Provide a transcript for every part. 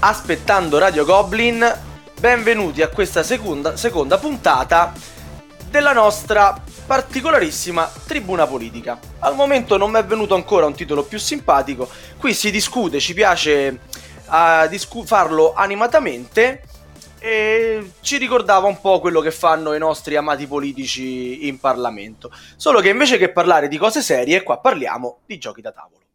aspettando Radio Goblin, benvenuti a questa seconda, seconda puntata della nostra particolarissima tribuna politica. Al momento non mi è venuto ancora un titolo più simpatico, qui si discute, ci piace uh, discu- farlo animatamente e ci ricordava un po' quello che fanno i nostri amati politici in Parlamento. Solo che invece che parlare di cose serie, qua parliamo di giochi da tavolo.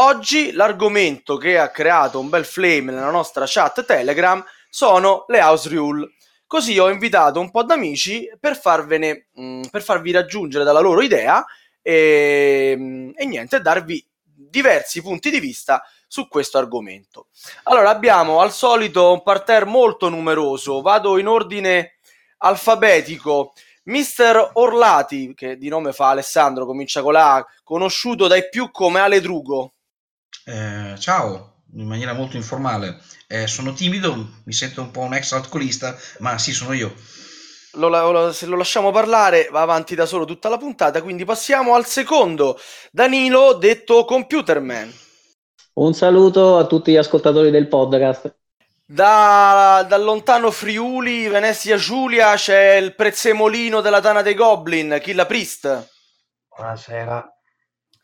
Oggi l'argomento che ha creato un bel flame nella nostra chat Telegram sono le house rule. Così ho invitato un po' d'amici per, farvene, mm, per farvi raggiungere dalla loro idea e, mm, e niente, darvi diversi punti di vista su questo argomento. Allora, abbiamo al solito un parterre molto numeroso, vado in ordine alfabetico. Mister Orlati, che di nome fa Alessandro, comincia con la A, conosciuto dai più come Ale Drugo. Eh, ciao, in maniera molto informale. Eh, sono timido, mi sento un po' un ex alcolista, ma sì, sono io. Lo, lo, se lo lasciamo parlare va avanti da solo tutta la puntata, quindi passiamo al secondo, Danilo detto Computerman. Un saluto a tutti gli ascoltatori del podcast. Da, dal lontano Friuli, Venezia Giulia, c'è il prezzemolino della Tana dei Goblin, Killa Priest. Buonasera.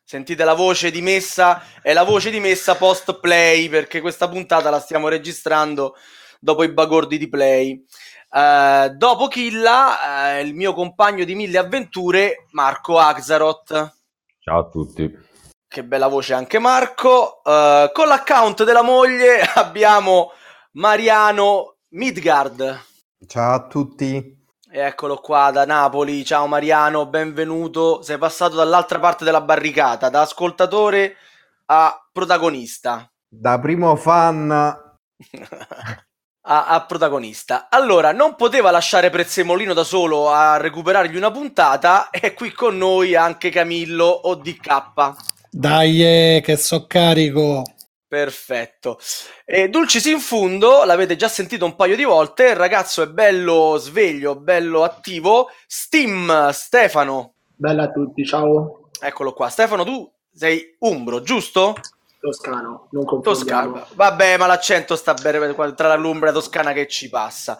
Sentite la voce di Messa, è la voce di Messa post play perché questa puntata la stiamo registrando dopo i bagordi di play. Uh, dopo Killa, uh, il mio compagno di mille avventure, Marco Axaroth. Ciao a tutti. Che bella voce anche Marco. Uh, con l'account della moglie abbiamo Mariano Midgard. Ciao a tutti. Eccolo qua da Napoli, ciao Mariano, benvenuto. Sei passato dall'altra parte della barricata, da ascoltatore a protagonista. Da primo fan a, a, protagonista. Allora, non poteva lasciare Prezzemolino da solo a recuperargli una puntata, è qui con noi anche Camillo ODK. Dai, eh, che so carico. Perfetto. E Dulcis in fundo, l'avete già sentito un paio di volte, il ragazzo è bello sveglio, bello attivo. Steam, Stefano. Bella a tutti, ciao. Eccolo qua. Stefano, tu sei umbro, giusto? Toscano, non confondiamo. Toscano. Vabbè, ma l'accento sta bene tra l'umbra toscana che ci passa.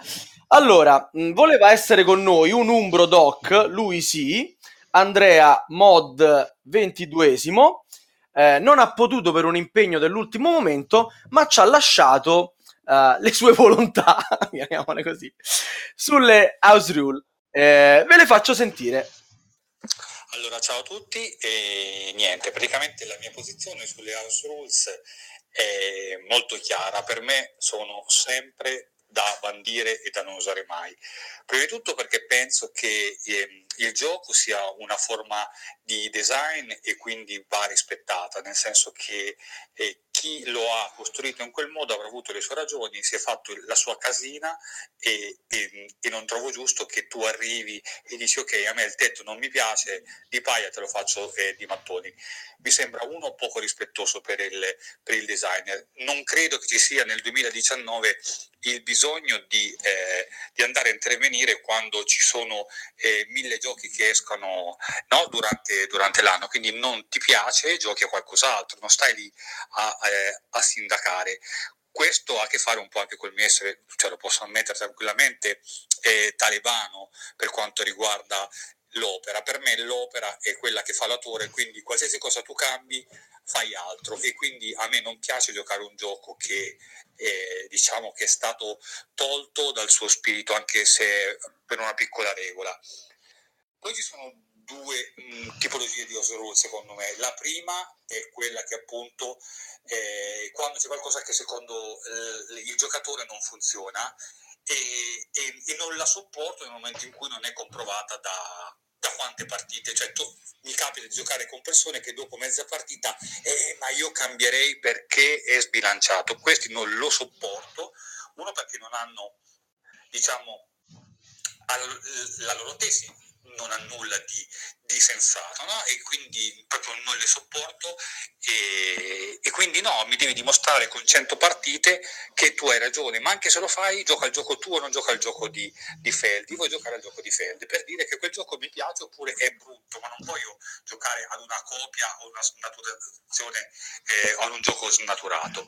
Allora, voleva essere con noi un umbro doc, lui sì, Andrea Mod 22esimo eh, non ha potuto per un impegno dell'ultimo momento, ma ci ha lasciato uh, le sue volontà, chiamiamole così, sulle house rule. Eh, ve le faccio sentire. Allora, ciao a tutti e niente, praticamente la mia posizione sulle house rules è molto chiara. Per me sono sempre da bandire e da non usare mai. Prima di tutto perché penso che eh, il gioco sia una forma di design e quindi va rispettata, nel senso che eh, chi lo ha costruito in quel modo avrà avuto le sue ragioni, si è fatto la sua casina e, e, e non trovo giusto che tu arrivi e dici ok, a me il tetto non mi piace, di paia te lo faccio eh, di mattoni. Mi sembra uno poco rispettoso per il, per il designer. Non credo che ci sia nel 2019 il bisogno di, eh, di andare a intervenire quando ci sono eh, mille giochi che escono no, durante, durante, l'anno, quindi non ti piace, giochi a qualcos'altro, non stai lì a, a, eh, a sindacare questo ha a che fare un po' anche col mio essere, cioè lo posso ammettere tranquillamente, eh, talebano per quanto riguarda l'opera. Per me l'opera è quella che fa l'autore, quindi qualsiasi cosa tu cambi fai altro e quindi a me non piace giocare un gioco che eh, diciamo che è stato tolto dal suo spirito anche se per una piccola regola. Poi ci sono due mh, mm, tipologie di rule secondo me. La prima è quella che appunto eh, quando c'è qualcosa che secondo eh, il giocatore non funziona e, e, e, non la sopporto nel momento in cui non è comprovata da, da quante partite, cioè tu, mi capita di giocare con persone che dopo mezza partita, eh, ma io cambierei perché è sbilanciato, questi non lo sopporto, uno perché non hanno, diciamo, la loro tesi non ha nulla di, di sensato no? e quindi proprio non le sopporto e, e, quindi no, mi devi dimostrare con 100 partite che tu hai ragione, ma anche se lo fai gioca il gioco tuo, non gioca il gioco di, di Feldi, vuoi giocare al gioco di Feldi per dire che quel gioco mi piace oppure è brutto, ma non voglio giocare ad una copia o una snaturazione eh, o ad un gioco snaturato.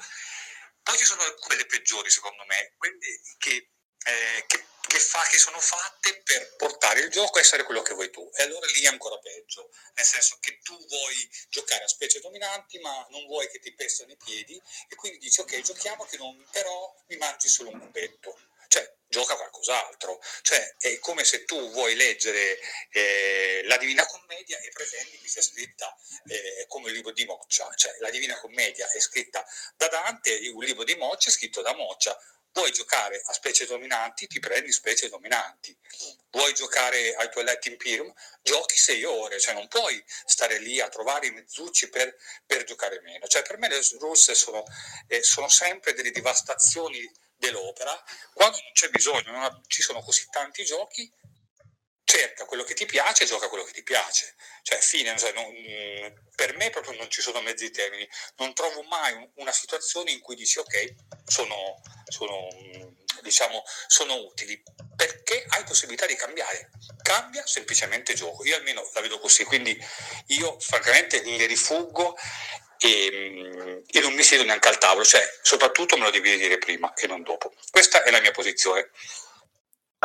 Poi ci sono quelle peggiori, secondo me, quelle che, eh, che, che, fa, che sono fatte per portare il gioco a essere quello che vuoi tu. E allora lì è ancora peggio, nel senso che tu vuoi giocare a specie dominanti, ma non vuoi che ti pestano i piedi, e quindi dici ok, giochiamo che non, però mi mangi solo un cubetto. Cioè, gioca qualcos'altro. Cioè, è come se tu vuoi leggere eh, la Divina Commedia e pretendi che sia scritta eh, come il libro di Moccia. Cioè, la Divina Commedia è scritta da Dante, un libro di Moccia è scritto da Moccia. Vuoi giocare a specie dominanti, ti prendi specie dominanti. Vuoi giocare al Twilight Imperium, giochi sei ore, cioè non puoi stare lì a trovare i mezzucci per, per giocare meno. Cioè, per me le russe sono, eh, sono sempre delle devastazioni dell'opera, quando non c'è bisogno, non ha, ci sono così tanti giochi, cerca quello che ti piace e gioca quello che ti piace. Cioè, fine, cioè, non, per me proprio non ci sono mezzi termini. Non trovo mai una situazione in cui dici ok, sono, sono, diciamo, sono utili, perché hai possibilità di cambiare. Cambia semplicemente gioco. Io almeno la vedo così, quindi io francamente le rifuggo e, e, non mi siedo neanche al tavolo, cioè soprattutto me lo devi dire prima e non dopo. Questa è la mia posizione.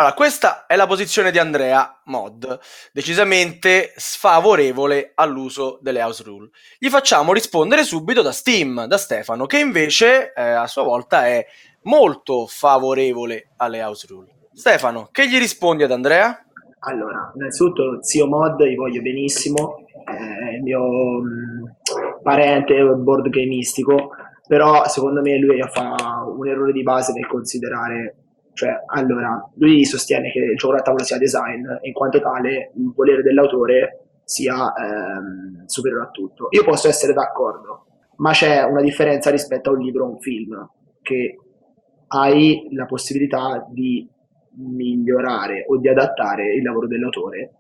Allora, questa è la posizione di Andrea Mod, decisamente sfavorevole all'uso delle house rule. Gli facciamo rispondere subito da Steam, da Stefano, che invece eh, a sua volta è molto favorevole alle house rule. Stefano, che gli rispondi ad Andrea? Allora, innanzitutto zio Mod, gli voglio benissimo, è il mio mh, parente board gamistico, però secondo me lui fa un errore di base nel considerare, cioè, allora, lui sostiene che il gioco da tavola sia design e in quanto tale il volere dell'autore sia ehm, superiore a tutto. Io posso essere d'accordo, ma c'è una differenza rispetto a un libro o un film, che hai la possibilità di migliorare o di adattare il lavoro dell'autore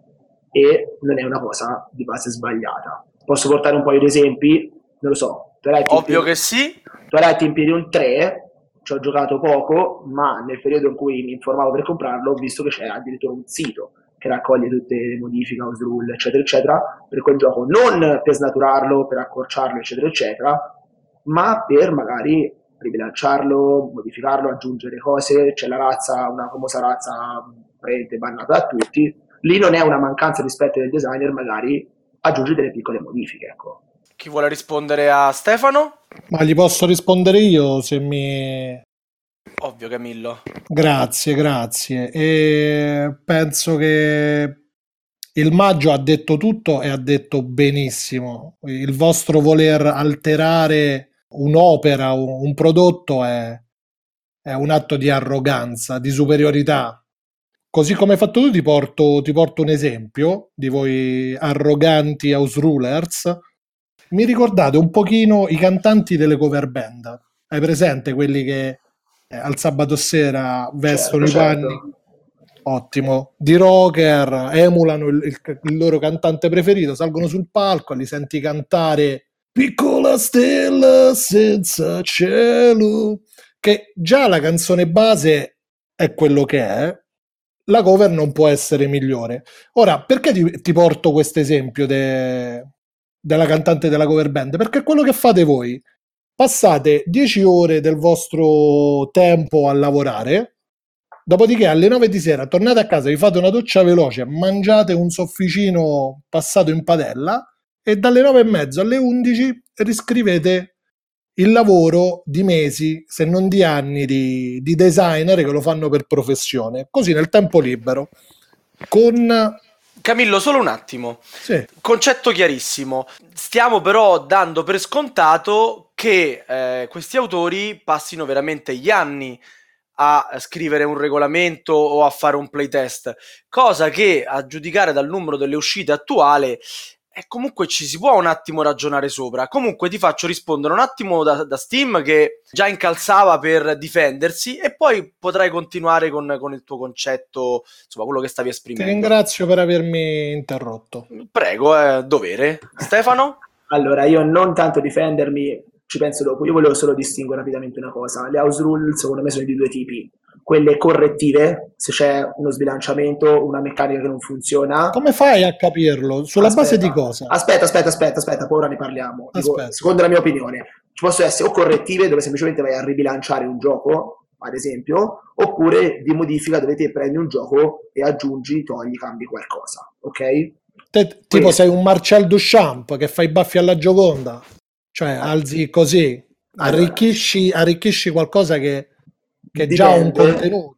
e non è una cosa di base sbagliata. Posso portare un paio di esempi? Non lo so. Ovvio che sì. Twilight Imperium 3 ci ho giocato poco, ma nel periodo in cui mi informavo per comprarlo ho visto che c'è addirittura un sito che raccoglie tutte le modifiche, house rule, eccetera, eccetera, per quel gioco, non per snaturarlo, per accorciarlo, eccetera, eccetera, ma per magari ribilanciarlo, modificarlo, aggiungere cose, c'è la razza, una famosa razza prende bannata da tutti, lì non è una mancanza rispetto del designer, magari aggiungi delle piccole modifiche, ecco. Chi vuole rispondere a Stefano? Ma gli posso rispondere io se mi... Ovvio Camillo. Grazie, grazie. E penso che il maggio ha detto tutto e ha detto benissimo. Il vostro voler alterare un'opera, un prodotto è, è un atto di arroganza, di superiorità. Così come hai fatto tu, ti porto, ti porto un esempio di voi arroganti house rulers. Mi ricordate un pochino i cantanti delle cover band. Hai presente quelli che eh, al sabato sera vestono certo, i panni? Certo. Ottimo, di rocker, emulano il, il, il loro cantante preferito, salgono sul palco, li senti cantare Piccola stella senza cielo, che già la canzone base è quello che è, la cover non può essere migliore. Ora, perché ti, ti porto questo esempio de, della cantante della cover band? Perché quello che fate voi. Passate 10 ore del vostro tempo a lavorare, dopodiché alle 9 di sera tornate a casa, vi fate una doccia veloce, mangiate un sofficino passato in padella e dalle 9 e mezzo alle 11 riscrivete il lavoro di mesi, se non di anni, di, di designer che lo fanno per professione, così nel tempo libero. Con Camillo, solo un attimo. Sì. Concetto chiarissimo. Stiamo però dando per scontato che eh, questi autori passino veramente gli anni a scrivere un regolamento o a fare un playtest, cosa che a giudicare dal numero delle uscite attuale e comunque ci si può un attimo ragionare sopra. Comunque ti faccio rispondere un attimo da, da Steam che già incalzava per difendersi e poi potrai continuare con, con, il tuo concetto, insomma, quello che stavi esprimendo. Ti ringrazio per avermi interrotto. Prego, è dovere. Stefano? Allora, io non tanto difendermi, ci penso dopo. Io volevo solo distinguere rapidamente una cosa. Le house rule, secondo me, sono di due tipi quelle correttive, se c'è uno sbilanciamento, una meccanica che non funziona. Come fai a capirlo? Sulla aspetta, base di cosa? Aspetta, aspetta, aspetta, aspetta, poi ora ne parliamo. Dico, secondo la mia opinione, ci possono essere o correttive dove semplicemente vai a ribilanciare un gioco, ad esempio, oppure di modifica dove te prendi un gioco e aggiungi, togli, cambi qualcosa, ok? Te, tipo Quindi- sei un Marcel Duchamp che fa i baffi alla Gioconda, cioè alzi così, Allora. arricchisci, arricchisci qualcosa che, che è già un Dipende. contenuto.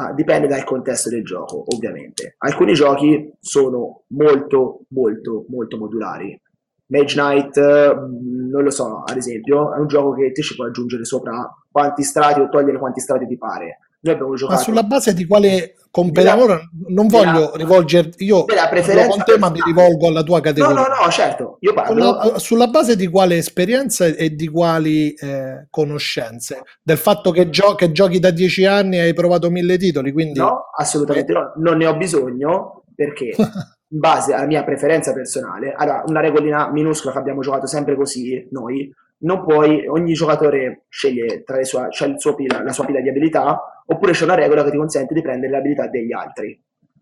Ah, dipende dal contesto del gioco, ovviamente. Alcuni giochi sono molto, molto, molto modulari. Mage Knight, mh, non lo so, ad esempio, è un gioco che te ci puoi aggiungere sopra quanti strati o togliere quanti strati ti pare. Noi abbiamo Ma sulla base di quale Della- ora non della- voglio rivolgere io parlo preferenza con te, ma mi rivolgo alla tua No, categoria. no, no, certo, io parlo... Sulla, sulla base di quale esperienza e di quali eh, conoscenze? Del fatto che, gio- che giochi da dieci anni e hai provato mille titoli, quindi No, assolutamente no, non ne ho bisogno perché in base alla mia preferenza personale, allora una regolina minuscola che abbiamo giocato sempre così noi, non puoi, ogni giocatore sceglie tra le sue, c'è pila- la sua pila di abilità, oppure c'è una regola che ti consente di prendere le abilità degli altri.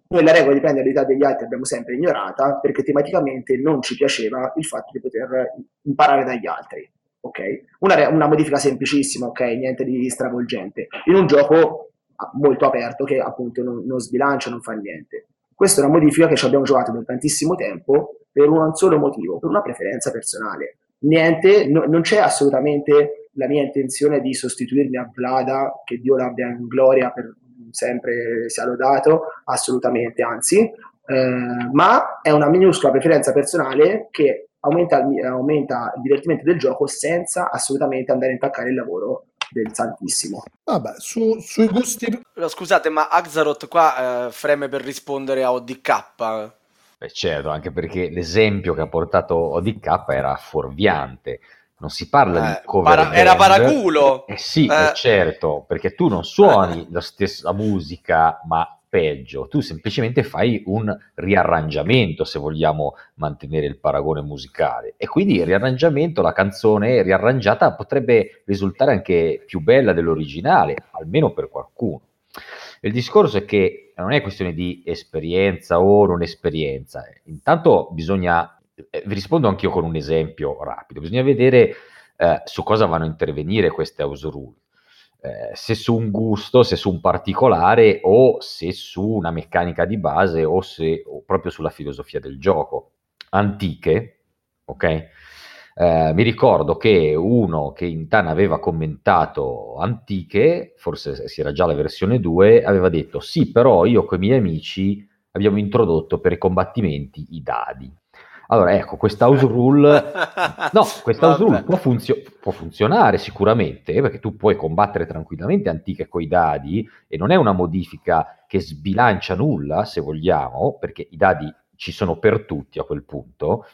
Noi la regola di prendere le abilità degli altri l'abbiamo sempre ignorata perché tematicamente non ci piaceva il fatto di poter imparare dagli altri. Ok? Una, una modifica semplicissima, ok? Niente di stravolgente. In un gioco ah, molto aperto che appunto non, non sbilancia, non fa niente. Questa è una modifica che ci abbiamo giocato per tantissimo tempo per un solo motivo, per una preferenza personale. Niente, no- non c'è assolutamente la mia intenzione di sostituirmi a Vlada, che Dio l'abbia in gloria per sempre sia lodato, assolutamente, anzi, eh, ma è una minuscola preferenza personale che aumenta il, aumenta il divertimento del gioco senza assolutamente andare a intaccare il lavoro del Santissimo. vabbè, su- sui gusti Scusate, ma Axaroth qua eh, freme per rispondere a ODK. Beh, certo, anche perché l'esempio che ha portato ODK era fuorviante. Non si parla Eh, di cover para- era band. paraculo. Eh sì, Eh. eh, certo, perché tu non suoni la stessa musica, ma peggio. Tu semplicemente fai un riarrangiamento, se vogliamo mantenere il paragone musicale. E quindi il riarrangiamento, la canzone riarrangiata potrebbe risultare anche più bella dell'originale, almeno per qualcuno. Il discorso è che non è questione di esperienza o non esperienza. Intanto bisogna, eh, vi rispondo anch'io con un esempio rapido, bisogna vedere eh, su cosa vanno a intervenire queste house rule. Eh, se su un gusto, se su un particolare o se su una meccanica di base o se o proprio sulla filosofia del gioco. Antiche, ok? Eh, mi ricordo che uno che in Tan aveva commentato Antiche, forse si era già la versione 2, aveva detto sì, però io con i miei amici abbiamo introdotto per i combattimenti i dadi. Allora, ecco, questa house rule No, questa house rule può, funzio- può funzionare sicuramente, eh, perché tu puoi combattere tranquillamente antiche coi dadi e non è una modifica che sbilancia nulla, se vogliamo, perché i dadi ci sono per tutti a quel punto,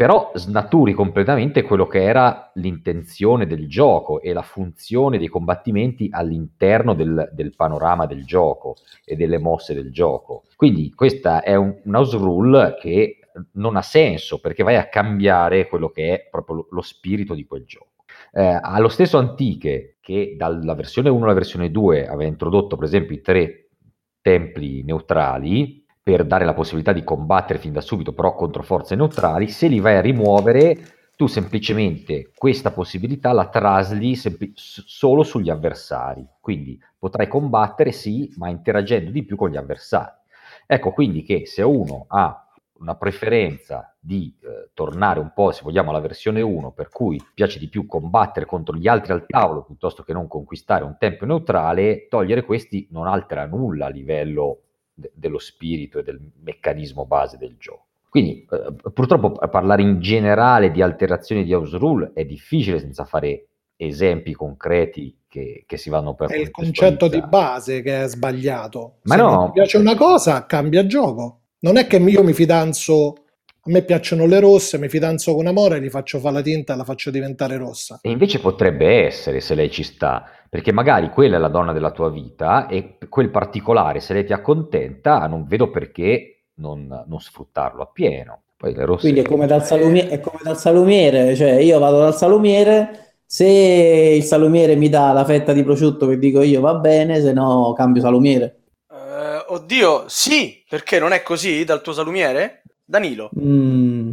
però snaturi completamente quello che era l'intenzione del gioco e la funzione dei combattimenti all'interno del, del panorama del gioco e delle mosse del gioco. Quindi questa è un, un house rule che non ha senso perché vai a cambiare quello che è proprio lo, spirito di quel gioco. Eh, allo stesso Antiche, che dalla versione 1 alla versione 2 aveva introdotto per esempio i tre templi neutrali per dare la possibilità di combattere fin da subito però contro forze neutrali, se li vai a rimuovere tu semplicemente questa possibilità la trasli sempli- s- solo sugli avversari, quindi potrai combattere sì, ma interagendo di più con gli avversari. Ecco quindi che se uno ha una preferenza di eh, tornare un po', se vogliamo, alla versione 1, per cui piace di più combattere contro gli altri al tavolo piuttosto che non conquistare un tempio neutrale, togliere questi non altera nulla a livello de- dello spirito e del meccanismo base del gioco. Quindi eh, purtroppo p- parlare in generale di alterazioni di house rule è difficile senza fare esempi concreti che, che si vanno per è il concetto di base che è sbagliato. Ma Se no. ti piace una cosa, cambia gioco. Non è che io mi fidanzo, me piacciono le rosse, mi fidanzo con Amore, gli faccio fare la tinta e la faccio diventare rossa. E invece potrebbe essere se lei ci sta, perché magari quella è la donna della tua vita e quel particolare, se lei ti accontenta, non vedo perché non, non sfruttarlo appieno. Poi le rosse... Quindi è come, dal salumie- è come dal salumiere, cioè io vado dal salumiere, se il salumiere mi dà la fetta di prosciutto che dico io va bene, se no cambio salumiere. Eh, oddio, sì, perché non è così dal tuo salumiere? Danilo. Mm,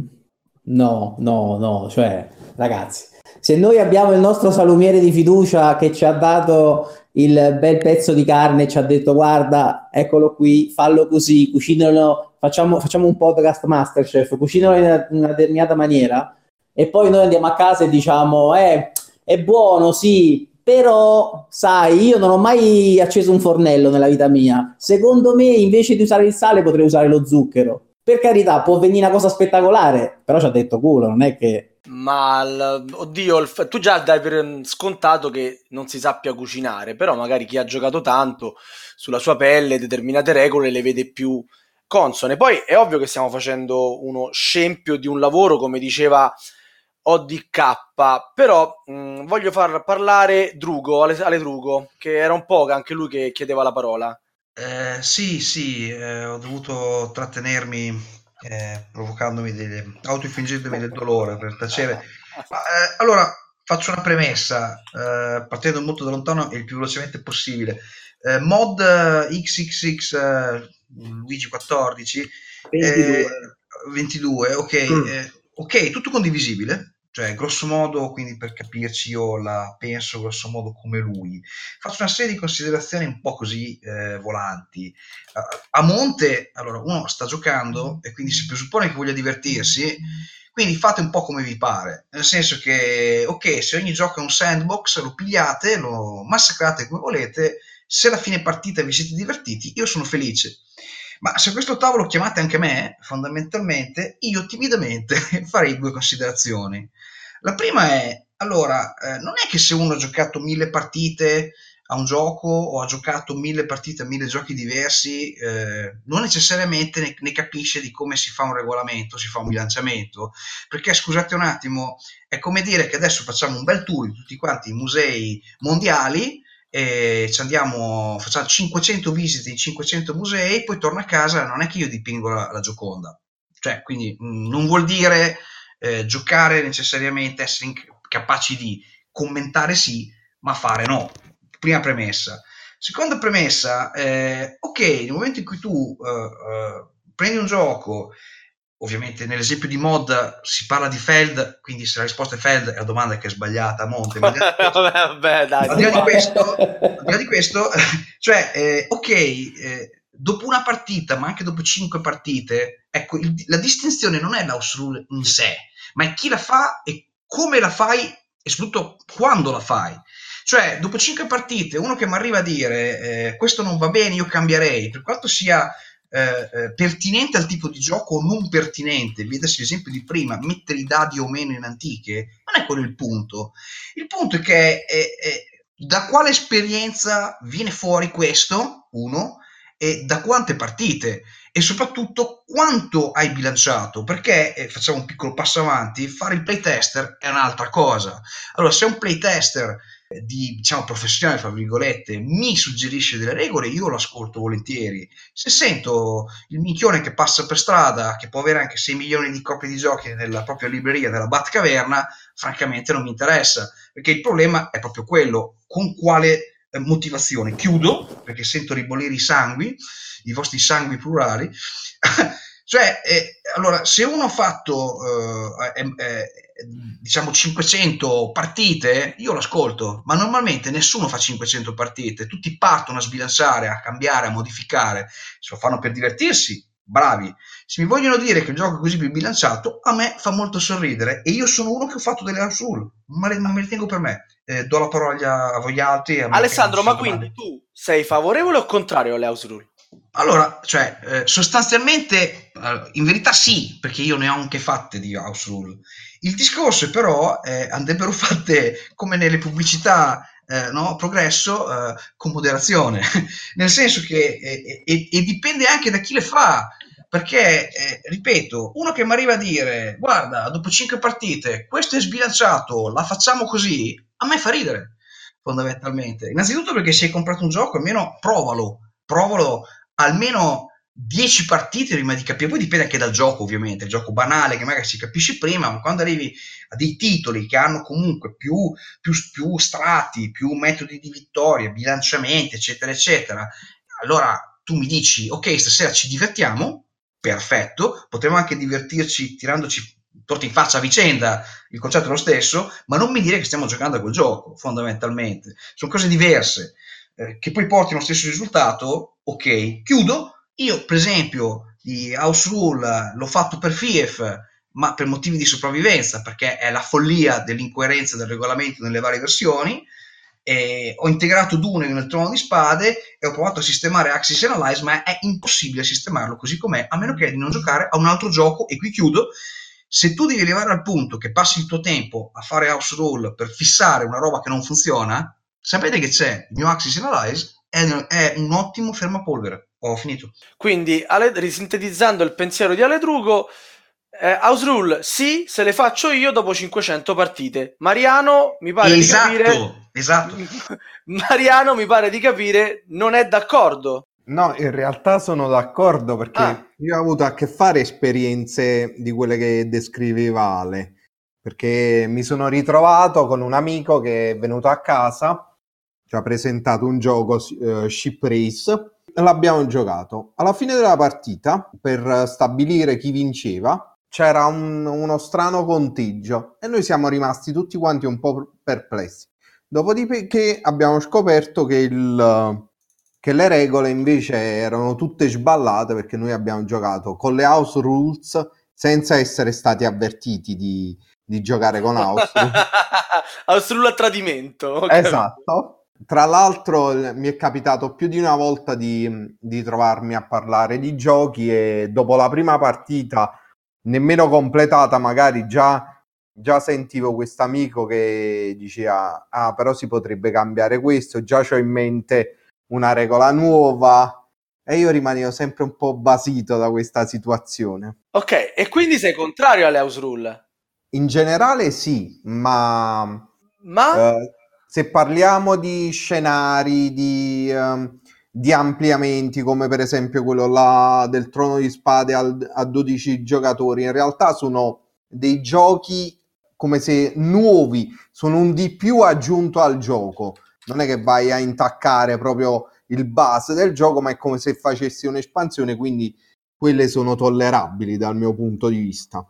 no, no, no, cioè ragazzi, Se noi abbiamo il nostro salumiere di fiducia che ci ha dato il bel pezzo di carne e ci ha detto guarda, eccolo qui, fallo così, cucinalo, facciamo, facciamo un podcast Masterchef, cucinalo in una, in una determinata maniera e poi noi andiamo a casa e diciamo eh, è buono, sì, però sai, io non ho mai acceso un fornello nella vita mia. Secondo me, invece di usare il sale, potrei usare lo zucchero. Per carità, può venire una cosa spettacolare, però ci ha detto culo, non è che Ma il- oddio, il tu già dai per scontato che non si sappia cucinare, però magari chi ha giocato tanto sulla sua pelle determinate regole le vede più consone. Poi è ovvio che stiamo facendo uno scempio di un lavoro, come diceva ODK, però mh, voglio far parlare Drugo, Ale, Ale Drugo, che era un po' anche lui che chiedeva la parola. Eh, sì, sì, eh, ho dovuto trattenermi eh, provocandomi delle, autoinfliggendomi del dolore per tacere. Ma, eh, allora, faccio una premessa, eh, partendo molto da lontano e il più velocemente possibile. Mod XXX Luigi 14 22. eh, 22, ok, Mm. ok, tutto condivisibile, cioè grosso modo, quindi per capirci io la penso grosso modo come lui. Faccio una serie di considerazioni un po' così eh, volanti. A- a monte, allora, uno sta giocando e quindi si presuppone che voglia divertirsi, quindi fate un po' come vi pare, nel senso che, ok, se ogni gioco è un sandbox, lo pigliate, lo massacrate come volete, se alla fine partita vi siete divertiti, io sono felice. Ma se a questo tavolo chiamate anche me, fondamentalmente, io timidamente farei due considerazioni. La prima è, allora, eh, non è che se uno ha giocato mille partite a un gioco o ha giocato mille partite a mille giochi diversi, eh, non necessariamente ne, ne capisce di come si fa un regolamento, si fa un bilanciamento. Perché scusate un attimo, è come dire che adesso facciamo un bel tour di tutti quanti i musei mondiali e ci andiamo, facciamo 500 visite in 500 musei, poi torno a casa, non è che io dipingo la, la Gioconda. Cioè, quindi mh, non vuol dire eh, giocare necessariamente, essere in- capaci di commentare sì, ma fare no. Prima premessa. Seconda premessa, eh, ok, nel momento in cui tu eh, eh, prendi un gioco, ovviamente nell'esempio di mod si parla di Feld, quindi se la risposta è Feld è la domanda che è sbagliata a monte, ma al di là di questo- là di questo, cioè, eh, ok, eh, dopo una partita, ma anche dopo cinque partite, ecco, il- la distinzione non è l'house rule in sé, ma è chi la fa e come la fai e soprattutto quando la fai. Cioè, dopo cinque partite, uno che mi arriva a dire eh, questo non va bene, io cambierei, per quanto sia eh, eh, pertinente al tipo di gioco o non pertinente, vedasi l'esempio di prima, mettere i dadi o meno in antiche, non è quello il punto. Il punto è che eh, eh, da quale esperienza viene fuori questo, uno, e da quante partite? E soprattutto quanto hai bilanciato? Perché eh, facciamo un piccolo passo avanti fare il playtester è un'altra cosa. Allora se un playtester di diciamo professionale fra virgolette mi suggerisce delle regole io lo ascolto volentieri. Se sento il minchione che passa per strada che può avere anche 6 milioni di copie di giochi nella propria libreria della Batcaverna francamente non mi interessa perché il problema è proprio quello. Con quale eh, motivazione? Chiudo perché sento ribollire i sangui i vostri sangui plurali cioè eh, allora se uno ha fatto eh, eh, eh, diciamo 500 partite io lo ascolto ma normalmente nessuno fa 500 partite tutti partono a sbilanciare a cambiare a modificare se lo fanno per divertirsi bravi se mi vogliono dire che il gioco è così più bilanciato a me fa molto sorridere e io sono uno che ho fatto delle house rule ma le, me le tengo per me Eh, do la parola a voi altri Alessandro, ma so domande. quindi tu sei favorevole o contrario alle house rule? Allora, cioè, eh, sostanzialmente, eh, in verità sì, perché io ne ho anche fatte di house rule. Il discorso però eh, andrebbero fatte come nelle pubblicità, eh, no? Progresso, eh, con moderazione, nel senso che eh, e, e dipende anche da chi le fa. Perché, eh, ripeto, uno che mi arriva a dire, guarda, dopo cinque partite, questo è sbilanciato, la facciamo così, a me fa ridere, fondamentalmente. Innanzitutto perché se hai comprato un gioco, almeno provalo, provalo almeno 10 partite prima di capire, poi dipende anche dal gioco ovviamente, il gioco banale che magari si capisce prima, ma quando arrivi a dei titoli che hanno comunque più, più, più strati, più metodi di vittoria, bilanciamenti, eccetera, eccetera, allora tu mi dici, ok, stasera ci divertiamo, perfetto, potremmo anche divertirci tirandoci torti in faccia a vicenda, il concetto è lo stesso, ma non mi dire che stiamo giocando a quel gioco, fondamentalmente. Sono cose diverse, eh, che poi portino lo stesso risultato, ok. Chiudo, io per esempio di House Rule l'ho fatto per FIEF, ma per motivi di sopravvivenza, perché è la follia dell'incoerenza del regolamento nelle varie versioni, eh, ho integrato Dune nel trono di spade e ho provato a sistemare Axis Analyze, ma è impossibile sistemarlo così com'è, a meno che di non giocare a un altro gioco, e qui chiudo, se tu devi arrivare al punto che passi il tuo tempo a fare house roll per fissare una roba che non funziona, sapete che c'è il mio Axis Analyze è, è un ottimo fermapolvere. Ho finito. Quindi, Ale, risintetizzando il pensiero di Ale Drugo, eh, house rule sì, se le faccio io dopo 500 partite. Mariano mi pare esatto, di capire. Esatto. Mariano mi pare di capire non è d'accordo. No, in realtà sono d'accordo perché Ah. io ho avuto a che fare esperienze di quelle che descriveva Ale, perché mi sono ritrovato con un amico che è venuto a casa, ci ha presentato un gioco eh, Ship Race, l'abbiamo giocato. Alla fine della partita, per stabilire chi vinceva, c'era un- uno strano conteggio e noi siamo rimasti tutti quanti un po' perplessi. Dopodiché abbiamo scoperto che il che le regole invece erano tutte sballate perché noi abbiamo giocato con le house rules senza essere stati avvertiti di, di giocare con house rules. house rule a tradimento. Esatto. Tra l'altro mi è capitato più di una volta di, di trovarmi a parlare di giochi e dopo la prima partita, nemmeno completata, magari già, già sentivo questo amico che diceva, ah però si potrebbe cambiare questo, già ho in mente una regola nuova e io rimanevo sempre un po' basito da questa situazione. Ok, e quindi sei contrario alle house rule? In generale sì, ma Ma Eh, se parliamo di scenari, di, ehm, di ampliamenti, come per esempio quello là del Trono di Spade al- a 12 giocatori, in realtà sono dei giochi come se nuovi, sono un di più aggiunto al gioco. Non è che vai a intaccare proprio il base del gioco, ma è come se facessi un'espansione, quindi quelle sono tollerabili dal mio punto di vista.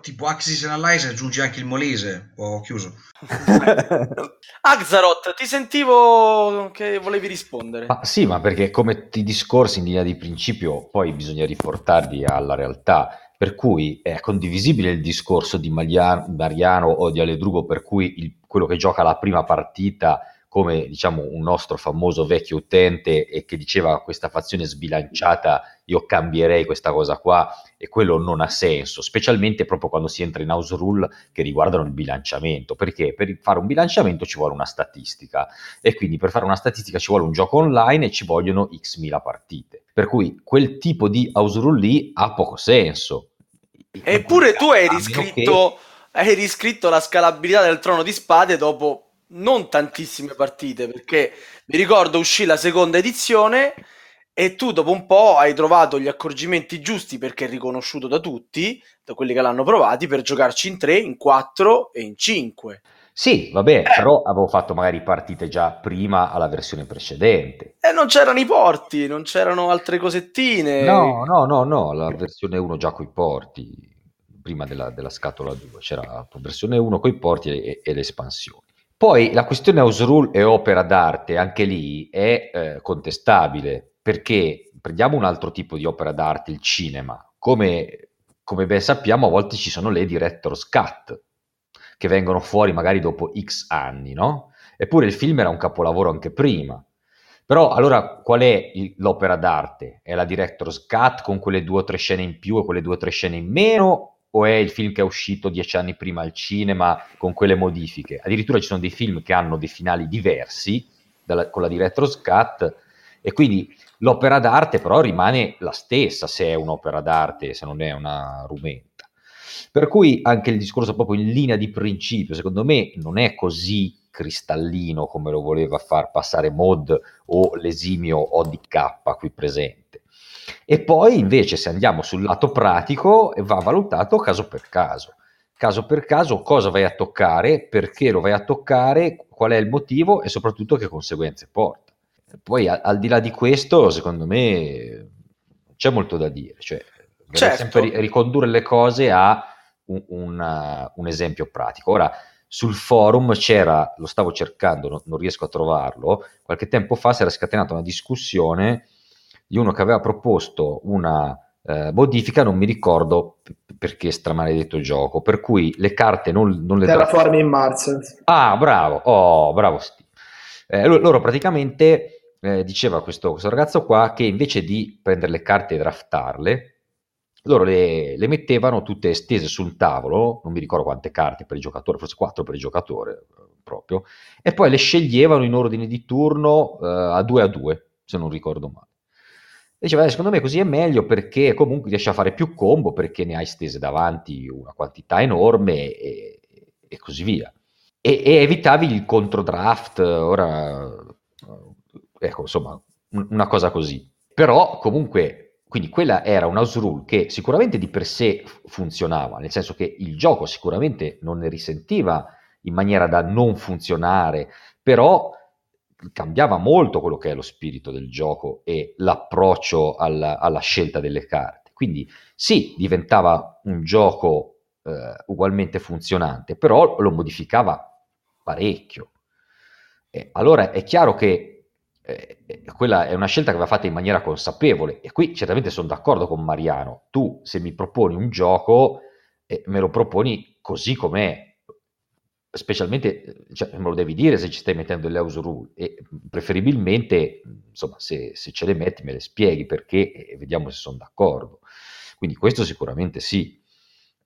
Tipo Axis Analyze aggiungi anche il Molise. Ho chiuso. Axaroth, ti sentivo che volevi rispondere. Ma sì, ma perché come ti discorsi in linea di principio, poi bisogna riportarli alla realtà. Per cui è condivisibile il discorso di Mariano o di Aledrugo, per cui il- quello che gioca la prima partita come diciamo un nostro famoso vecchio utente e che diceva questa fazione sbilanciata, io cambierei questa cosa qua e quello non ha senso, specialmente proprio quando si entra in house rule che riguardano il bilanciamento, perché per fare un bilanciamento ci vuole una statistica e quindi per fare una statistica ci vuole un gioco online e ci vogliono x mila partite. Per cui quel tipo di house rule lì ha poco senso. Eppure tu hai riscritto, hai riscritto la scalabilità del trono di spade dopo non tantissime partite, perché mi ricordo uscì la seconda edizione e tu dopo un po' hai trovato gli accorgimenti giusti perché è riconosciuto da tutti, da quelli che l'hanno provati, per giocarci in 3, in 4 e in 5. Sì, vabbè, però avevo fatto magari partite già prima alla versione precedente. E non c'erano i porti, non c'erano altre cosettine. No, no, no, no, la versione 1 già coi porti, prima della, della scatola 2, c'era la versione 1 coi porti e, e le espansioni. Poi la questione house rule e opera d'arte, anche lì è eh, contestabile, perché prendiamo un altro tipo di opera d'arte, il cinema. Come, come ben sappiamo, a volte ci sono le director's cut, che vengono fuori magari dopo X anni, no? Eppure il film era un capolavoro anche prima. Però allora qual è il- l'opera d'arte? È la director's cut con quelle due o tre scene in più e quelle due o tre scene in meno? O è il film che è uscito dieci anni prima al cinema con quelle modifiche? Addirittura ci sono dei film che hanno dei finali diversi dalla- con la director's cut e quindi l'opera d'arte però rimane la stessa se è un'opera d'arte, se non è una rumenta. Per cui anche il discorso proprio in linea di principio, secondo me, non è così cristallino come lo voleva far passare Mod o l'esimio ODK qui presente. E poi invece se andiamo sul lato pratico va valutato caso per caso. Caso per caso cosa vai a toccare, perché lo vai a toccare, qual è il motivo e soprattutto che conseguenze porta. Poi a- al di là di questo, secondo me c'è molto da dire, cioè Certo. sempre ri- ricondurre le cose a un, un, un esempio pratico. Ora, sul forum c'era, lo stavo cercando, no, non riesco a trovarlo, qualche tempo fa si era scatenata una discussione di uno che aveva proposto una eh, modifica, non mi ricordo perché stramaledetto gioco, per cui le carte non, non le... Terraforming Mars. Ah, bravo, oh, bravo Steve. Eh, loro praticamente eh, diceva questo, questo, ragazzo qua che invece di prendere le carte e draftarle, loro le, le, mettevano tutte stese sul tavolo, non mi ricordo quante carte per il giocatore, forse quattro per il giocatore proprio, e poi le sceglievano in ordine di turno eh, a due a due, se non ricordo male. Diceva, eh, secondo me così è meglio perché comunque riesci a fare più combo perché ne hai stese davanti una quantità enorme e, e così via. E, e, evitavi il controdraft, ora, ecco, insomma, una cosa così. Però comunque quindi quella era un house rule che sicuramente di per sé funzionava, nel senso che il gioco sicuramente non ne risentiva in maniera da non funzionare, però cambiava molto quello che è lo spirito del gioco e l'approccio alla, alla scelta delle carte. Quindi sì, diventava un gioco eh, ugualmente funzionante, però lo modificava parecchio. E allora è chiaro che eh, eh, quella è una scelta che va fatta in maniera consapevole e qui certamente sono d'accordo con Mariano. Tu se mi proponi un gioco, eh, me lo proponi così com'è, specialmente cioè, me lo devi dire se ci stai mettendo le house rule e preferibilmente insomma se, se ce le metti me le spieghi perché e vediamo se sono d'accordo. Quindi questo sicuramente sì.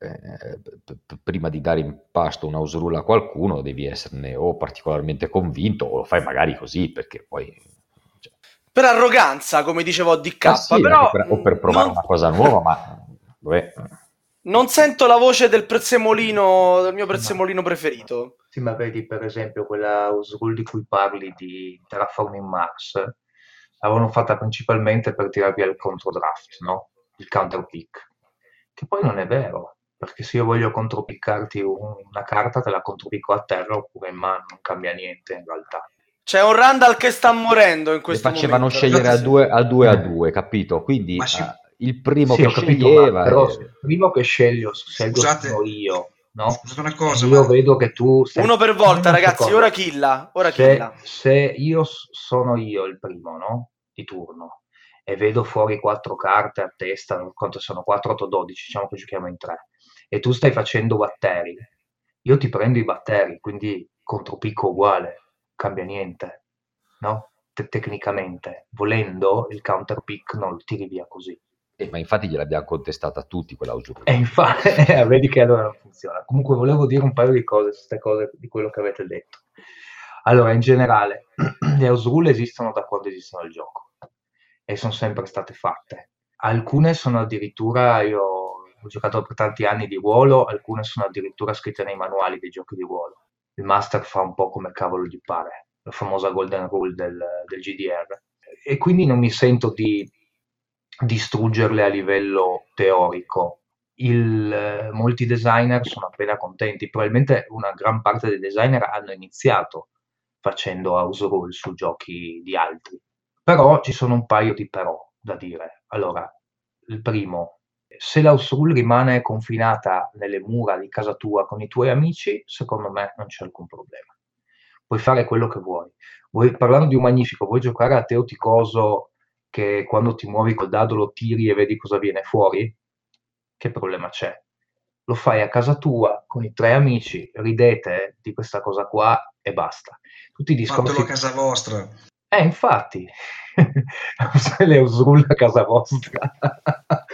Eh, p- prima di dare in pasto un house rule a qualcuno devi esserne o particolarmente convinto o lo fai magari così perché poi cioè... per arroganza come dicevo DK ah, sì, però per, o per provare non... una cosa nuova ma vabbè. Non sento la voce del prezzemolino del mio prezzemolino preferito sì ma vedi per esempio quella house rule di cui parli di Terraforming Mars l'avevano fatta principalmente per tirare via il controdraft no? il counter pick che poi non è vero perché se io voglio contropiccarti una carta te la contropicco a terra oppure in mano, non cambia niente in realtà. C'è un Randall che sta morendo in questo Le facevano momento. scegliere a 2 a 2 a 2, capito? Quindi uh, il primo sì, che capito, sceglieva... Però il primo che sceglio, scelgo sono io. No? Scusate una cosa, io ma... vedo che tu sei... uno per volta, ragazzi. Cosa. Ora killa. Ora se, killa. se io sono io il primo, no? Di turno e vedo fuori quattro carte a testa, quanto sono 4, 8, 12, diciamo che giochiamo in tre e tu stai facendo batteri, io ti prendo i batteri, quindi contropicco uguale, cambia niente, no? Te- tecnicamente, volendo il counter pick non lo tiri via così. Eh, ma infatti gliel'abbiamo contestata tutti quella usura. E infatti, eh, vedi che allora non funziona. Comunque volevo dire un paio di cose su queste cose di quello che avete detto. Allora, in generale, le house rule esistono da quando esistono il gioco e sono sempre state fatte. Alcune sono addirittura, io ho giocato per tanti anni di ruolo, alcune sono addirittura scritte nei manuali dei giochi di ruolo. Il master fa un po' come cavolo gli pare, la famosa golden rule del, del GDR. E quindi non mi sento di distruggerle a livello teorico. Il, molti designer sono appena contenti, probabilmente una gran parte dei designer hanno iniziato facendo house rule su giochi di altri. Però ci sono un paio di però da dire. Allora, il primo, se la Usul rimane confinata nelle mura di casa tua con i tuoi amici, secondo me non c'è alcun problema. Puoi fare quello che vuoi. vuoi parlando di un magnifico, vuoi giocare a Teoticoso che quando ti muovi col dado lo tiri e vedi cosa viene fuori? Che problema c'è? Lo fai a casa tua con i tre amici, ridete di questa cosa qua e basta. Tutti i discorsi... Fatelo a casa vostra. Eh, infatti, le usulla a casa vostra.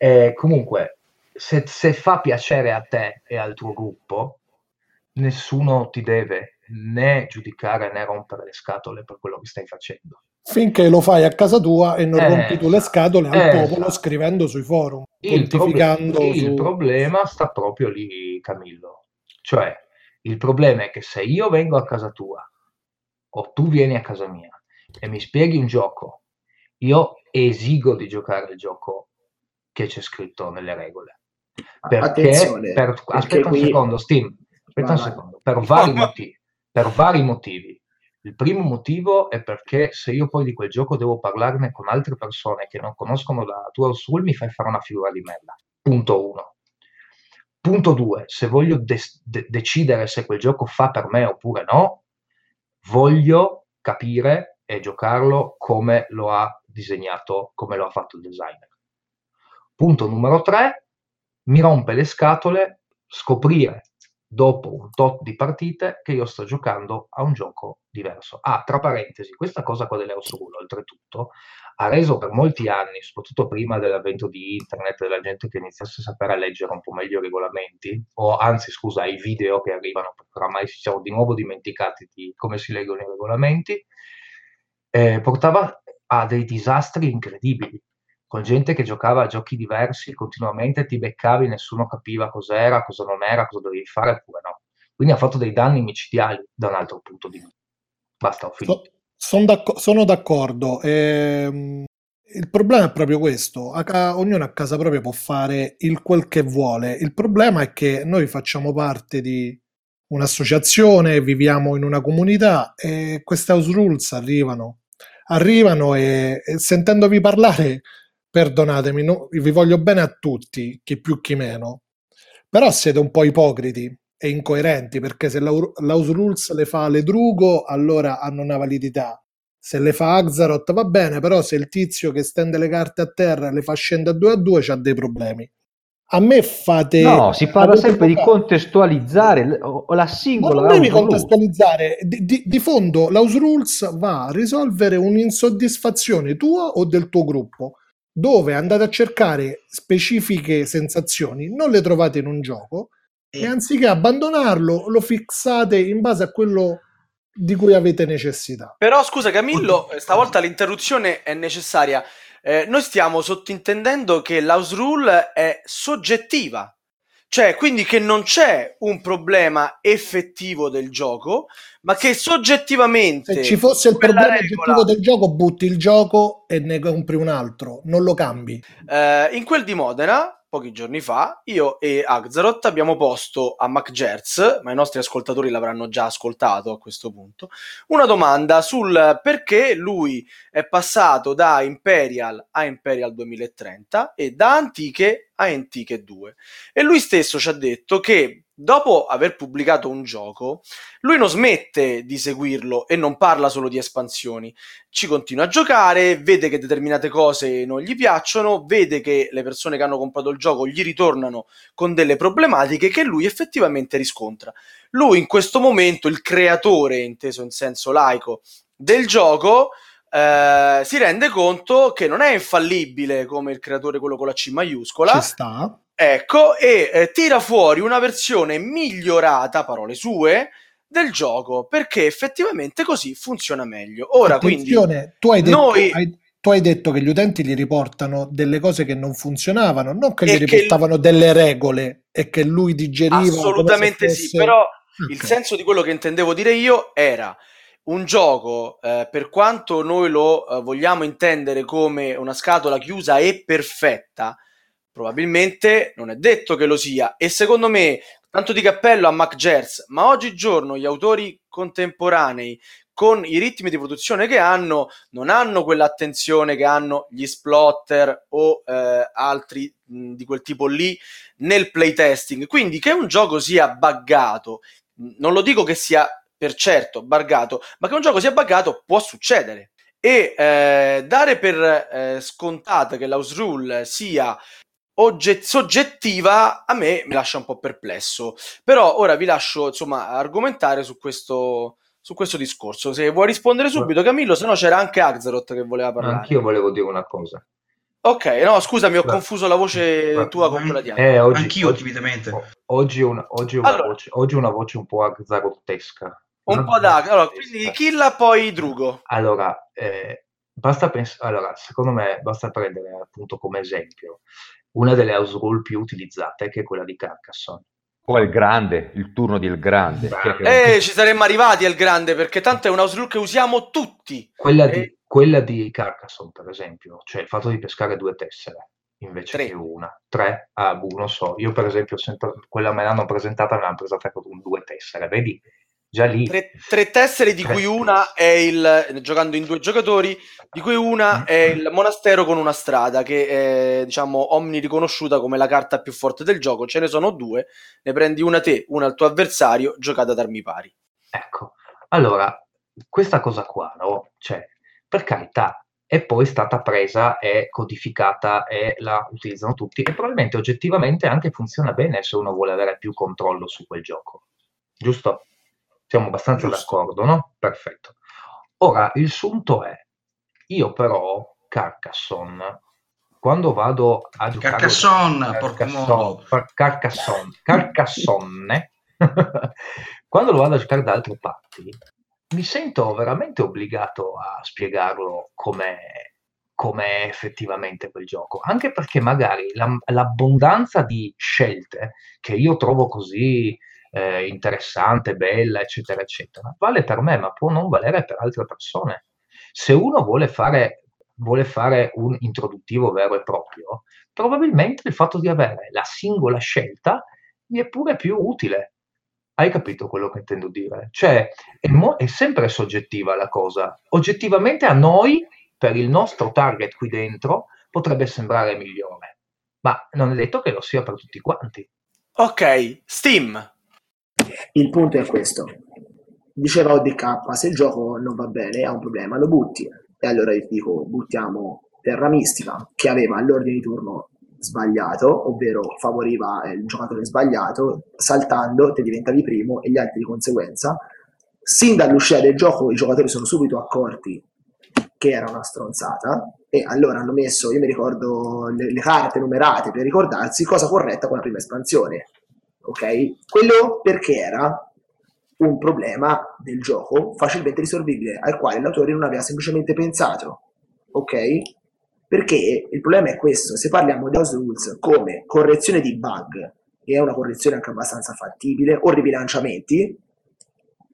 Eh, comunque, se, se, fa piacere a te e al tuo gruppo, nessuno ti deve né giudicare né rompere le scatole per quello che stai facendo. Finché lo fai a casa tua e non eh, rompi tu le scatole al eh, popolo esatto. scrivendo sui forum. Il, proble- su... il problema sta proprio lì, Camillo. Cioè, il problema è che se io vengo a casa tua o tu vieni a casa mia e mi spieghi un gioco, io esigo di giocare il gioco che c'è scritto nelle regole. Perché, per, aspetta qui... un secondo, Steam, aspetta un secondo, per vari, motivi, per vari motivi. Il primo motivo è perché se io poi di quel gioco devo parlarne con altre persone che non conoscono la tua Soul, mi fai fare una figura di merda. Punto uno. Punto 2, se voglio de- de- decidere se quel gioco fa per me oppure no, voglio capire e giocarlo come lo ha disegnato, come lo ha fatto il designer. Punto numero 3, mi rompe le scatole scoprire dopo un tot di partite che io sto giocando a un gioco diverso. Ah, tra parentesi, questa cosa qua dell'Eos Rule, oltretutto, ha reso per molti anni, soprattutto prima dell'avvento di internet, della gente che iniziasse a sapere leggere un po' meglio i regolamenti, o anzi, scusa, i video che arrivano, perché oramai ci siamo di nuovo dimenticati di come si leggono i regolamenti, eh, portava a dei disastri incredibili con gente che giocava a giochi diversi continuamente, ti beccavi, nessuno capiva cos'era, cosa non era, cosa dovevi fare, oppure no. Quindi ha fatto dei danni micidiali da un altro punto di vista. Basta, ho finito. So- d'acc- sono d'accordo. Ehm, il problema è proprio questo. A ca- ognuno a casa propria può fare il quel che vuole. Il problema è che noi facciamo parte di un'associazione, viviamo in una comunità e queste house rules arrivano. Arrivano e, e sentendovi parlare, perdonatemi, no- vi voglio bene a tutti, chi più chi meno, però siete un po' ipocriti e incoerenti perché se l'House Rules le fa Ledrugo allora hanno una validità. Se le fa Axaroth va bene, però se il tizio che stende le carte a terra le fa scendere a 2 a 2 c'ha dei problemi. A me fate... No, si parla sempre di contestualizzare la ma singola non devi contestualizzare, di, di- di fondo l'House Rules va a risolvere un'insoddisfazione tua o del tuo gruppo, dove andate a cercare specifiche sensazioni, non le trovate in un gioco e anziché abbandonarlo lo fissate in base a quello di cui avete necessità. Però scusa Camillo, eh, stavolta l'interruzione è necessaria. Eh, noi stiamo sottintendendo che l'house rule è soggettiva, cioè quindi che non c'è un problema effettivo del gioco, ma che soggettivamente Se ci fosse il problema regola- oggettivo del gioco, butti il gioco e ne compri un altro, non lo cambi. Eh, in quel di Modena, pochi giorni fa, io e Axaroth abbiamo posto a MacGerz, ma i nostri ascoltatori l'avranno già ascoltato a questo punto, una domanda sul perché lui è passato da Imperial a Imperial 2030 e da Antiche a Antiche 2. E lui stesso ci ha detto che dopo aver pubblicato un gioco, lui non smette di seguirlo e non parla solo di espansioni, ci continua a giocare, vede che determinate cose non gli piacciono, vede che le persone che hanno comprato il gioco gli ritornano con delle problematiche che lui effettivamente riscontra. Lui in questo momento, il creatore, inteso in senso laico, del gioco, eh, si rende conto che non è infallibile come il creatore, quello con la C maiuscola. Ci sta. Ecco, e eh, tira fuori una versione migliorata, parole sue, del gioco, perché effettivamente così funziona meglio. Ora, quindi, Attenzione, tu hai detto, noi- hai- tu hai detto che gli utenti gli riportano delle cose che non funzionavano, non che gli E che- riportavano delle regole e che lui digeriva. assolutamente sì, fosse- però Ok. il senso di quello che intendevo dire io era un gioco, eh, per quanto noi lo eh, vogliamo intendere come una scatola chiusa e perfetta, probabilmente non è detto che lo sia. E secondo me, tanto di cappello a MacGers, ma oggigiorno gli autori contemporanei con i ritmi di produzione che hanno, non hanno quell'attenzione che hanno gli splotter o eh, altri mh, di quel tipo lì nel playtesting. Quindi che un gioco sia buggato, non lo dico che sia per certo buggato, ma che un gioco sia buggato può succedere. E eh, dare per eh, scontata che l'house rule sia ogge- soggettiva a me mi lascia un po' perplesso. Però ora vi lascio insomma argomentare su questo, su questo discorso. Se vuoi rispondere subito, Camillo, se no c'era anche Axaroth che voleva parlare. Anch'io volevo dire una cosa. Ok, no, scusami, ho Beh. confuso la voce Beh. tua con quella di Axaroth. Eh, oggi, Anch'io oggi, timidamente. oggi, una, oggi, una Allora. voce, oggi una voce un po' azzarottesca. Un po' da... Allora, quindi Killa, poi Drugo. Allora, eh, basta pens- allora, secondo me basta prendere appunto come esempio una delle house rule più utilizzate, che è quella di Carcassonne. O il grande, il turno di El Grande. Eh, ci saremmo arrivati al grande, perché tanto è un house rule che usiamo tutti. Quella, Eh. di, quella di Carcassonne, per esempio, cioè il fatto di pescare due tessere invece Tre. che una. Tre? Ah, boh, non so. Io, per esempio, sempre- quella me l'hanno presentata, me l'hanno presentata con due tessere. Vedi? Già lì. Tre, tre tessere di cui una è il giocando in due giocatori, di cui una è il monastero con una strada che è diciamo omni riconosciuta come la carta più forte del gioco. Ce ne sono due, ne prendi una te, una al tuo avversario, giocate ad armi pari. Ecco, allora, questa cosa qua, no? Cioè, per carità, è poi stata presa e codificata e la utilizzano tutti e probabilmente oggettivamente anche funziona bene se uno vuole avere più controllo su quel gioco. Giusto? Siamo abbastanza Giusto. d'accordo, no? Perfetto. Ora, il sunto è, io però, Carcassonne, quando vado a giocare... Carcassonne. Par- Carcassonne, Carcassonne, quando lo vado a giocare da altre parti, mi sento veramente obbligato a spiegarlo com'è, com'è effettivamente quel gioco, anche perché magari la- l'abbondanza di scelte che io trovo così eh, interessante, bella, eccetera, eccetera, vale per me, ma può non valere per altre persone. Se uno vuole fare, vuole fare un introduttivo vero e proprio, probabilmente il fatto di avere la singola scelta gli è pure più utile. Hai capito quello che intendo dire? Cioè, è, mo- è sempre soggettiva la cosa. Oggettivamente a noi, per il nostro target qui dentro, potrebbe sembrare migliore, ma non è detto che lo sia per tutti quanti. Ok, Steam. Il punto è questo. Diceva ODK, se il gioco non va bene, ha un problema, lo butti. E allora io dico, buttiamo Terra Mistica, che aveva l'ordine di turno sbagliato, ovvero favoriva il giocatore sbagliato, saltando te diventavi primo e gli altri di conseguenza. Sin dall'uscita del gioco i giocatori sono subito accorti che era una stronzata e allora hanno messo, io mi ricordo le, le carte numerate per ricordarsi cosa corretta con la prima espansione. Ok? Quello perché era un problema del gioco facilmente risolvibile al quale l'autore non aveva semplicemente pensato. Ok? Perché il problema è questo, se parliamo di House Rules come correzione di bug, e è una correzione anche abbastanza fattibile, o ribilanciamenti,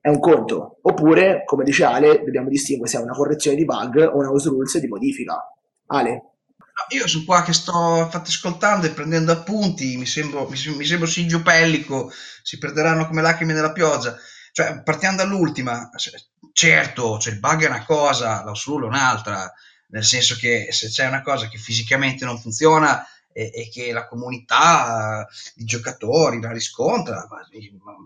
è un conto. Oppure, come dice Ale, dobbiamo distinguere se è una correzione di bug o una House Rules di modifica. Ale? Io sono qua che sto infatti ascoltando e prendendo appunti, mi sembro, mi, mi sembro Sigio Pellico, si perderanno come lacrime nella pioggia. Cioè, partiamo dall'ultima, certo, cioè, il bug è una cosa, l'Ausrule è un'altra, nel senso che se c'è una cosa che fisicamente non funziona e, e che la comunità di giocatori la riscontra, ma- ma-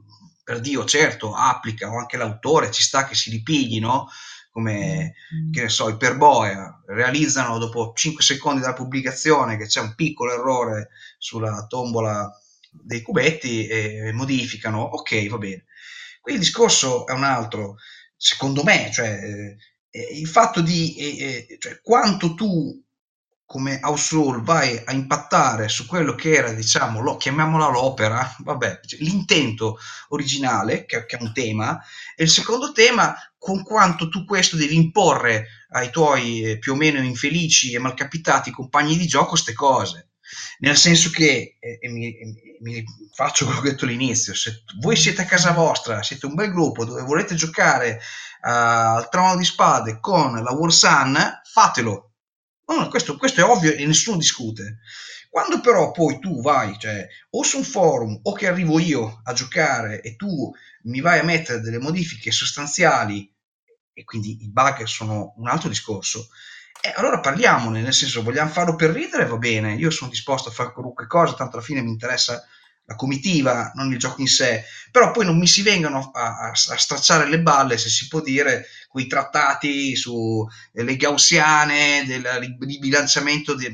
per Dio, certo, applica, o anche l'autore, ci sta che si ripigli, no? Come, che ne so, i Perboea realizzano dopo 5 secondi dalla pubblicazione che c'è un piccolo errore sulla tombola dei cubetti e modificano, ok, va bene. Qui il discorso è un altro, secondo me, cioè eh, eh, il fatto di eh, eh, cioè, quanto tu come house vai a impattare su quello che era, diciamo, lo, chiamiamola l'opera, vabbè, cioè, l'intento originale, che, che è un tema, e il secondo tema, con quanto tu questo devi imporre ai tuoi eh, più o meno infelici e malcapitati compagni di gioco queste cose. Nel senso che, e mi, e mi faccio quello che ho detto all'inizio, se voi siete a casa vostra, siete un bel gruppo dove volete giocare uh, al trono di spade con la War Sun, fatelo. No, no, questo, questo, è ovvio e nessuno discute. Quando però poi tu vai, cioè, o su un forum o che arrivo io a giocare e tu mi vai a mettere delle modifiche sostanziali e quindi i bug sono un altro discorso, eh, allora parliamone, nel senso vogliamo farlo per ridere, va bene, io sono disposto a fare qualunque cosa, tanto alla fine mi interessa la comitiva, non il gioco in sé, però poi non mi si vengano a, a, a stracciare le balle, se si può dire, quei trattati sulle gaussiane, del ribilanciamento, di,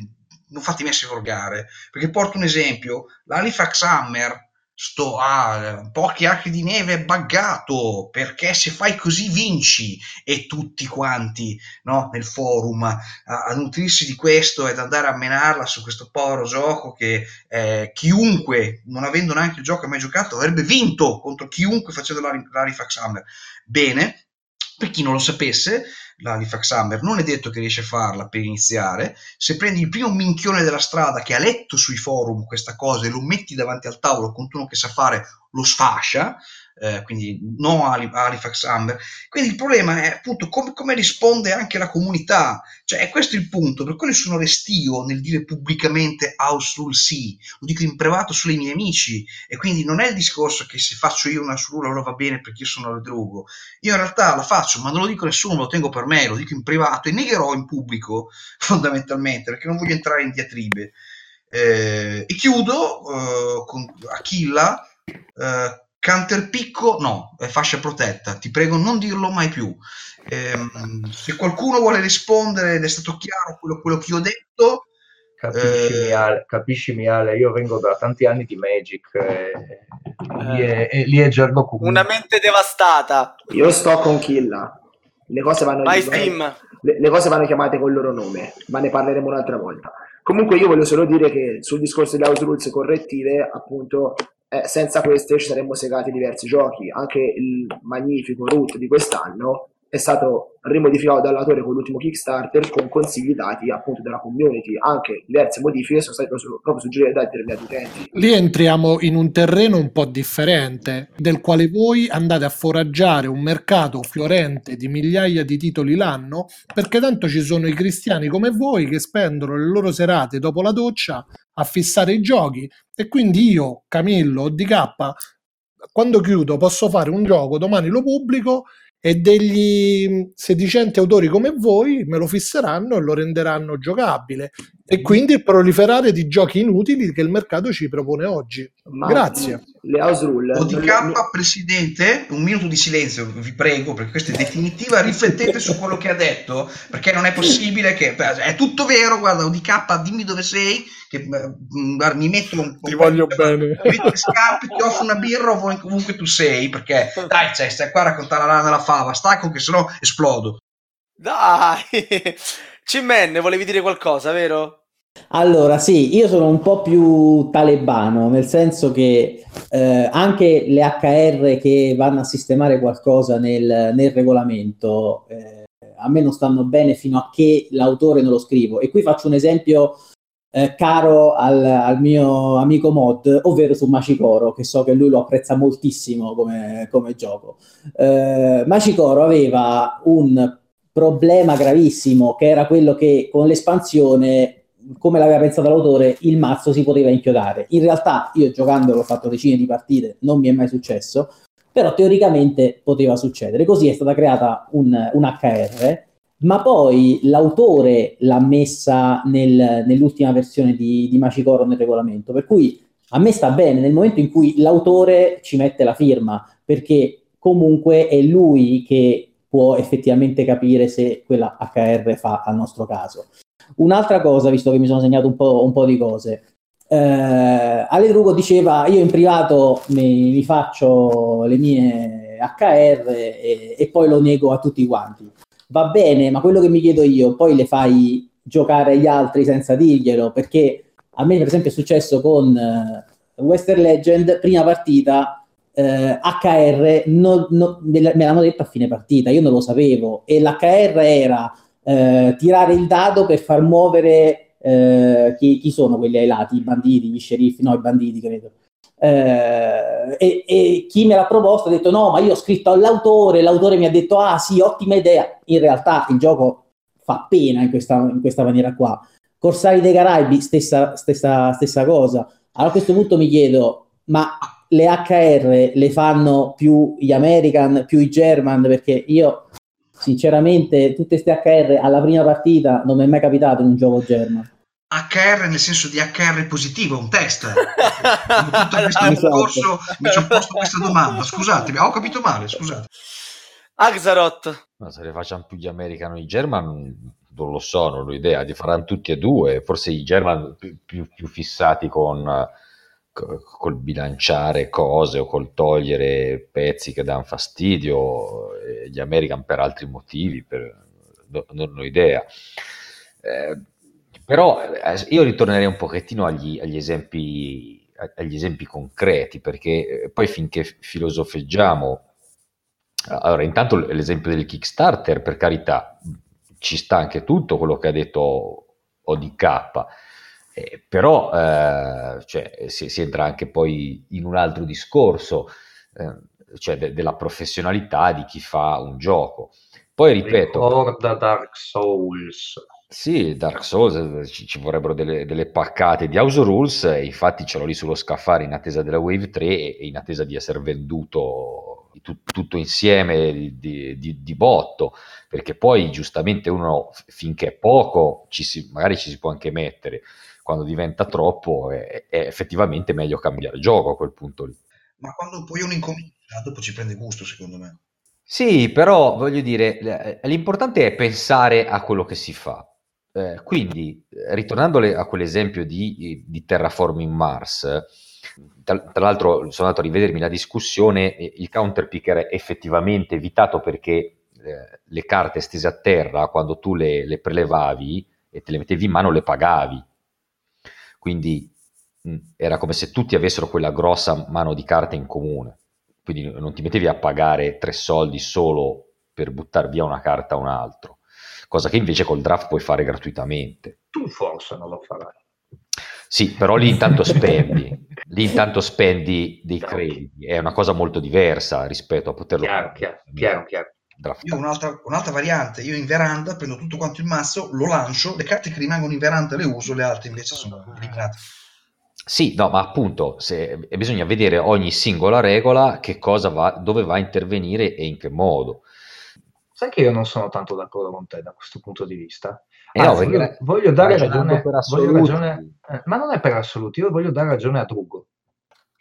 non fatemi essere volgare, perché porto un esempio, l'Halifax Hammer, sto a pochi archi di neve è buggato perché se fai così vinci. E tutti quanti no, nel forum a, a, nutrirsi di questo ed andare a menarla su questo povero gioco che eh, chiunque non avendo neanche il gioco mai giocato avrebbe vinto contro chiunque facendo l'Halifax Hammer. Bene per chi non lo sapesse l'Halifax Hammer, non è detto che riesce a farla per iniziare. Se prendi il primo minchione della strada che ha letto sui forum questa cosa e lo metti davanti al tavolo contro uno che sa fare, lo sfascia eh, quindi no Halifax Amber. Quindi il problema è appunto come, come, risponde anche la comunità, cioè è questo il punto, per quello sono restio nel dire pubblicamente house rule sì, lo dico in privato sulle miei amici e quindi non è il discorso che se faccio io una rule allora va bene perché io sono al drogo, io in realtà la faccio ma non lo dico a nessuno, lo tengo per me, lo dico in privato e negherò in pubblico fondamentalmente perché non voglio entrare in diatribe. Eh, e chiudo eh, con Achilla. Eh, Canterpicco no, è fascia protetta, ti prego non dirlo mai più. Ehm, se qualcuno vuole rispondere ed è stato chiaro quello, quello che ho detto... Capisci, eh... Ale, capisci Ale, io vengo da tanti anni di Magic e, lì, è, e lì è gergo comune. Una mente devastata. Io sto con Killa. Le cose vanno, le, le cose vanno chiamate col loro nome, ma ne parleremo un'altra volta. Comunque io voglio solo dire che sul discorso delle house rules correttive, appunto, eh, senza queste ci saremmo segati diversi giochi. Anche il magnifico Root di quest'anno è stato rimodificato dall'autore con l'ultimo Kickstarter con consigli dati appunto dalla community. Anche diverse modifiche sono state proprio suggerite da determinati utenti. Lì entriamo in un terreno un po' differente, del quale voi andate a foraggiare un mercato fiorente di migliaia di titoli l'anno, perché tanto ci sono i cristiani come voi che spendono le loro serate dopo la doccia a fissare i giochi. E quindi io, Camillo o DK, quando chiudo posso fare un gioco, domani lo pubblico e degli sedicenti autori come voi me lo fisseranno e lo renderanno giocabile e quindi il proliferare di giochi inutili che il mercato ci propone oggi. Ma Grazie. Le house rule. ODK, presidente, un minuto di silenzio, vi prego, perché questa è definitiva. Riflettete su quello che ha detto, perché non è possibile che è tutto vero. Guarda, ODK, dimmi dove sei, che guarda, mi metto un po'. Ti voglio bene. Mi metto le scarpe, ti offro una birra ovunque tu sei, perché dai, cioè, stai qua a raccontare la rana della fava, stacco che sennò esplodo. Dai! Cimmenne, volevi dire qualcosa, vero? Allora, sì, io sono un po' più talebano, nel senso che eh, anche le HR che vanno a sistemare qualcosa nel, nel regolamento eh, a me non stanno bene fino a che l'autore non lo scrivo. E qui faccio un esempio eh, caro al, al, mio amico Mod, ovvero su Macicoro, che so che lui lo apprezza moltissimo come, come gioco. Eh, Macicoro aveva un problema gravissimo che era quello che con l'espansione come l'aveva pensato l'autore, il mazzo si poteva inchiodare. In realtà, io giocando l'ho fatto decine di partite, non mi è mai successo, però teoricamente poteva succedere. Così è stata creata un, un HR, ma poi l'autore l'ha messa nel, nell'ultima versione di, di Macicoro nel regolamento, per cui a me sta bene nel momento in cui l'autore ci mette la firma, perché comunque è lui che può effettivamente capire se quella HR fa al nostro caso. Un'altra cosa, visto che mi sono segnato un po', un po di cose, eh, Ale Drugo diceva io in privato mi, mi faccio le mie HR e, e, poi lo nego a tutti quanti. Va bene, ma quello che mi chiedo io, poi le fai giocare agli altri senza dirglielo, perché a me per esempio è successo con uh, Western Legend, prima partita, eh, HR non, non, me l'hanno detto a fine partita, io non lo sapevo e l'HR era eh, tirare il dado per far muovere eh, chi, chi, sono quelli ai lati, i banditi, gli sceriffi, no, i banditi credo. Eh, e, e, chi me l'ha proposto ha detto no, ma io ho scritto all'autore, l'autore mi ha detto ah sì, ottima idea. In realtà il gioco fa pena in questa, in questa maniera qua. Corsari dei Caraibi, stessa, stessa, stessa cosa. Allora a questo punto mi chiedo, ma le HR le fanno più gli American, più i German? Perché io sinceramente tutte queste HR alla prima partita non mi è mai capitato in un gioco German. HR nel senso di HR positivo, un test. tutto questo esatto. corso mi ci ho posto questa domanda. Scusatemi, ho capito male, scusate. Axaroth. Ma se le facciano più gli americani o i German, non lo so, non ho idea. Li faranno tutti e due. Forse i German più, più, più fissati con col bilanciare cose o col togliere pezzi che danno fastidio, gli American per altri motivi, per, non ho idea. Eh, però eh, io ritornerei un pochettino agli, agli, esempi, agli esempi concreti, perché eh, poi finché filosofeggiamo Allora, intanto l'esempio del Kickstarter, per carità, ci sta anche tutto quello che ha detto ODK, eh, però eh, cioè, si, si, entra anche poi in un altro discorso, eh, cioè de- della professionalità di chi fa un gioco. Poi ripeto... Ricorda Dark Souls. Sì, Dark Souls ci, ci vorrebbero delle, delle, paccate di House Rules, e infatti ce l'ho lì sullo scaffale in attesa della Wave 3 e, e in attesa di essere venduto tu, tutto insieme di, di, di, botto, perché poi giustamente uno finché è poco ci si, magari ci si può anche mettere, quando diventa troppo è, è effettivamente meglio cambiare gioco a quel punto lì. Ma quando poi uno incomincia, dopo ci prende gusto secondo me. Sì, però voglio dire, l'importante è pensare a quello che si fa. Eh, quindi, ritornando a quell'esempio di, di Terraforming Mars, tra, tra, l'altro sono andato a rivedermi la discussione, il counter picker è effettivamente evitato perché eh, le carte stese a terra, quando tu le, le, prelevavi e te le mettevi in mano, le pagavi. Quindi mh, era come se tutti avessero quella grossa mano di carte in comune. Quindi non ti mettevi a pagare tre soldi solo per buttare via una carta a un altro cosa che invece col draft puoi fare gratuitamente. Tu forse non lo farai. Sì, però lì intanto spendi, lì intanto spendi dei crediti, è una cosa molto diversa rispetto a poterlo chiaro, fare. Chiaro, chiaro, chiaro. Un'altra, un'altra, variante, io in veranda prendo tutto quanto il mazzo, lo lancio, le carte che rimangono in veranda le uso, le altre invece sono eliminate. Sì, no, ma appunto se, bisogna vedere ogni singola regola che cosa va, dove va a intervenire e in che modo. Sai che io non sono tanto d'accordo con te da questo punto di vista. Eh no, voglio, voglio, dare ragione, voglio ragione eh, ma non è per assoluti, io voglio dare ragione a Drugo.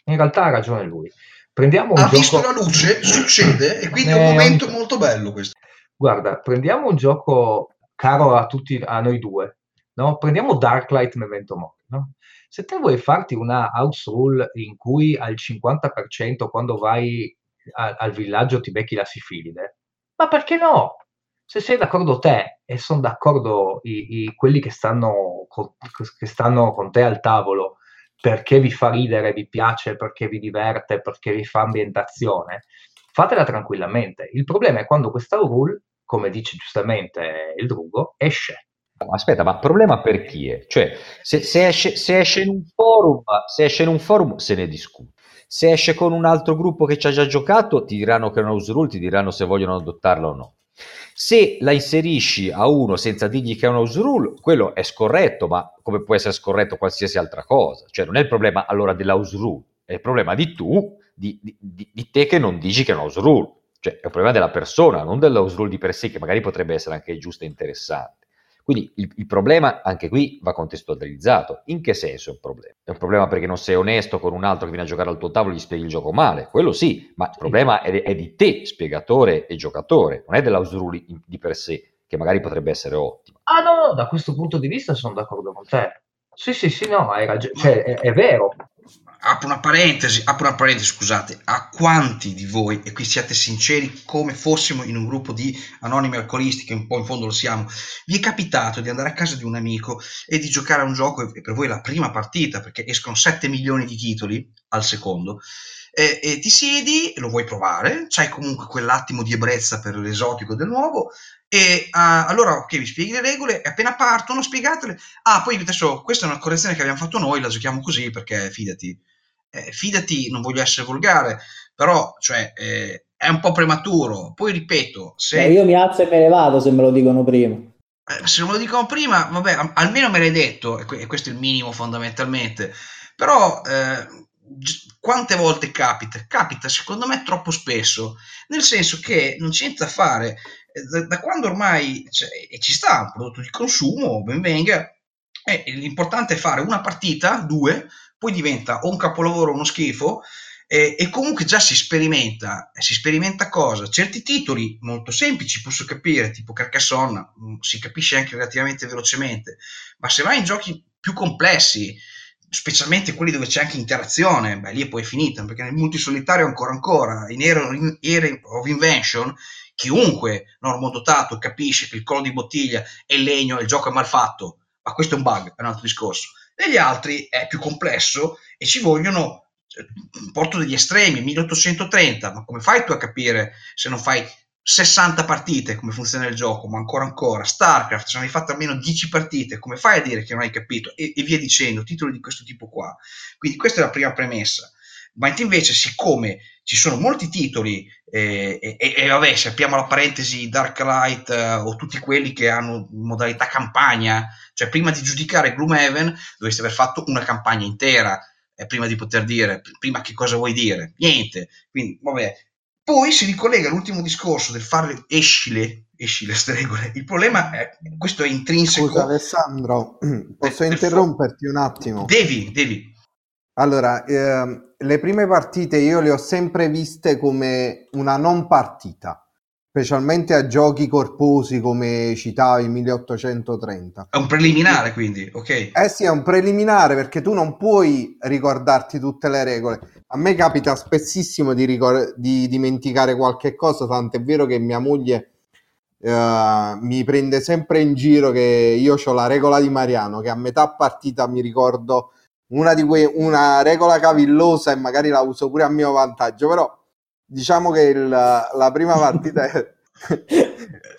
In realtà ha ragione lui. Prendiamo un ha gioco... visto la luce, succede, e quindi eh, è un momento ogni... molto bello questo. Guarda, prendiamo un gioco caro a tutti, a noi due, no? Prendiamo Darklight Memento Mori, no? Se te vuoi farti una house rule in cui al 50% quando vai a, al villaggio ti becchi la sifilide, ma perché no? Se sei d'accordo te e sono d'accordo i, i, quelli che stanno, con, che stanno con te al tavolo perché vi fa ridere, vi piace, perché vi diverte, perché vi fa ambientazione, fatela tranquillamente. Il problema è quando questa rule, come dice giustamente il Drugo, esce. Aspetta, ma problema per chi è? Cioè, se, se, esce, se, esce, in un forum, se esce in un forum, se ne discute. Se esce con un altro gruppo che ci ha già giocato, ti diranno che è una house rule, ti diranno se vogliono adottarla o no. Se la inserisci a uno senza dirgli che è una house rule, quello è scorretto, ma come può essere scorretto qualsiasi altra cosa? Cioè, non è il problema allora della house rule, è il problema di tu, di, di, di te che non dici che è una house rule. Cioè, è un problema della persona, non della house rule di per sé, che magari potrebbe essere anche giusta e interessante. Quindi il, il, problema anche qui va contestualizzato. In che senso è un problema? È un problema perché non sei onesto con un altro che viene a giocare al tuo tavolo e gli spieghi il gioco male, quello sì, ma il problema è, è di te, spiegatore e giocatore, non è dell'house rule di per sé, che magari potrebbe essere ottimo. Ah no, no, da questo punto di vista sono d'accordo con te. Sì, sì, sì, no, hai ragione, cioè, è, è vero apro una parentesi, apro una parentesi, scusate, a quanti di voi, e qui siate sinceri come fossimo in un gruppo di anonimi alcolisti, che un po' in fondo lo siamo, vi è capitato di andare a casa di un amico e di giocare a un gioco, e per voi la prima partita, perché escono 7 milioni di titoli al secondo, e, e ti siedi, lo vuoi provare, c'hai comunque quell'attimo di ebbrezza per l'esotico del nuovo, e uh, allora, ok, vi spieghi le regole e appena partono, spiegatele. Ah, poi adesso questa è una correzione che abbiamo fatto noi, la giochiamo così perché fidati, eh, fidati, non voglio essere volgare, però cioè, eh, è un po' prematuro. Poi ripeto, se... Eh, io mi alzo e me ne vado se me lo dicono prima. Eh, se me lo dicono prima, vabbè, almeno me l'hai detto, e questo è il minimo fondamentalmente. Però eh, quante volte capita? Capita secondo me troppo spesso, nel senso che non c'è niente da fare. Eh, da, da quando ormai cioè, ci sta un prodotto di consumo, ben venga, eh, l'importante è fare una partita, due, poi diventa o un capolavoro o uno schifo, eh, e comunque già si sperimenta, si sperimenta cosa? Certi titoli molto semplici, posso capire, tipo Carcassonne, mm, si capisce anche relativamente velocemente, ma se vai in giochi più complessi, specialmente quelli dove c'è anche interazione, beh, lì è poi finita, perché nel multisolitario ancora ancora, in Era, of Invention, chiunque normodotato capisce che il collo di bottiglia è legno e il gioco è mal fatto, ma questo è un bug, è un altro discorso negli altri è più complesso e ci vogliono Cioè, porto degli estremi, 1830, ma come fai tu a capire se non fai 60 partite come funziona il gioco, ma ancora ancora, StarCraft, se non hai fatto almeno 10 partite, come fai a dire che non hai capito? E, e via dicendo, titoli di questo tipo qua. Quindi questa è la prima premessa. Ma invece, siccome ci sono molti titoli, eh, e, e, vabbè, sappiamo la parentesi Darklight eh, o tutti quelli che hanno modalità campagna, cioè prima di giudicare Gloomhaven dovresti aver fatto una campagna intera, eh, prima di poter dire, prima che cosa vuoi dire, niente. Quindi, vabbè, poi si ricollega all'ultimo discorso del fare escile, escile queste regole. Il problema è questo è intrinseco. Scusa Alessandro, posso interromperti un attimo? Devi, devi. Allora, eh, le prime partite io le ho sempre viste come una non partita, specialmente a giochi corposi come citavi 1830. È un preliminare quindi, ok? Eh sì, è un preliminare perché tu non puoi ricordarti tutte le regole a me capita spessissimo di, ricor- di dimenticare qualche cosa, tant'è vero che mia moglie uh, mi prende sempre in giro che io ho la regola di Mariano, che a metà partita mi ricordo una, di que- una regola cavillosa e magari la uso pure a mio vantaggio, però diciamo che il, la prima partita è...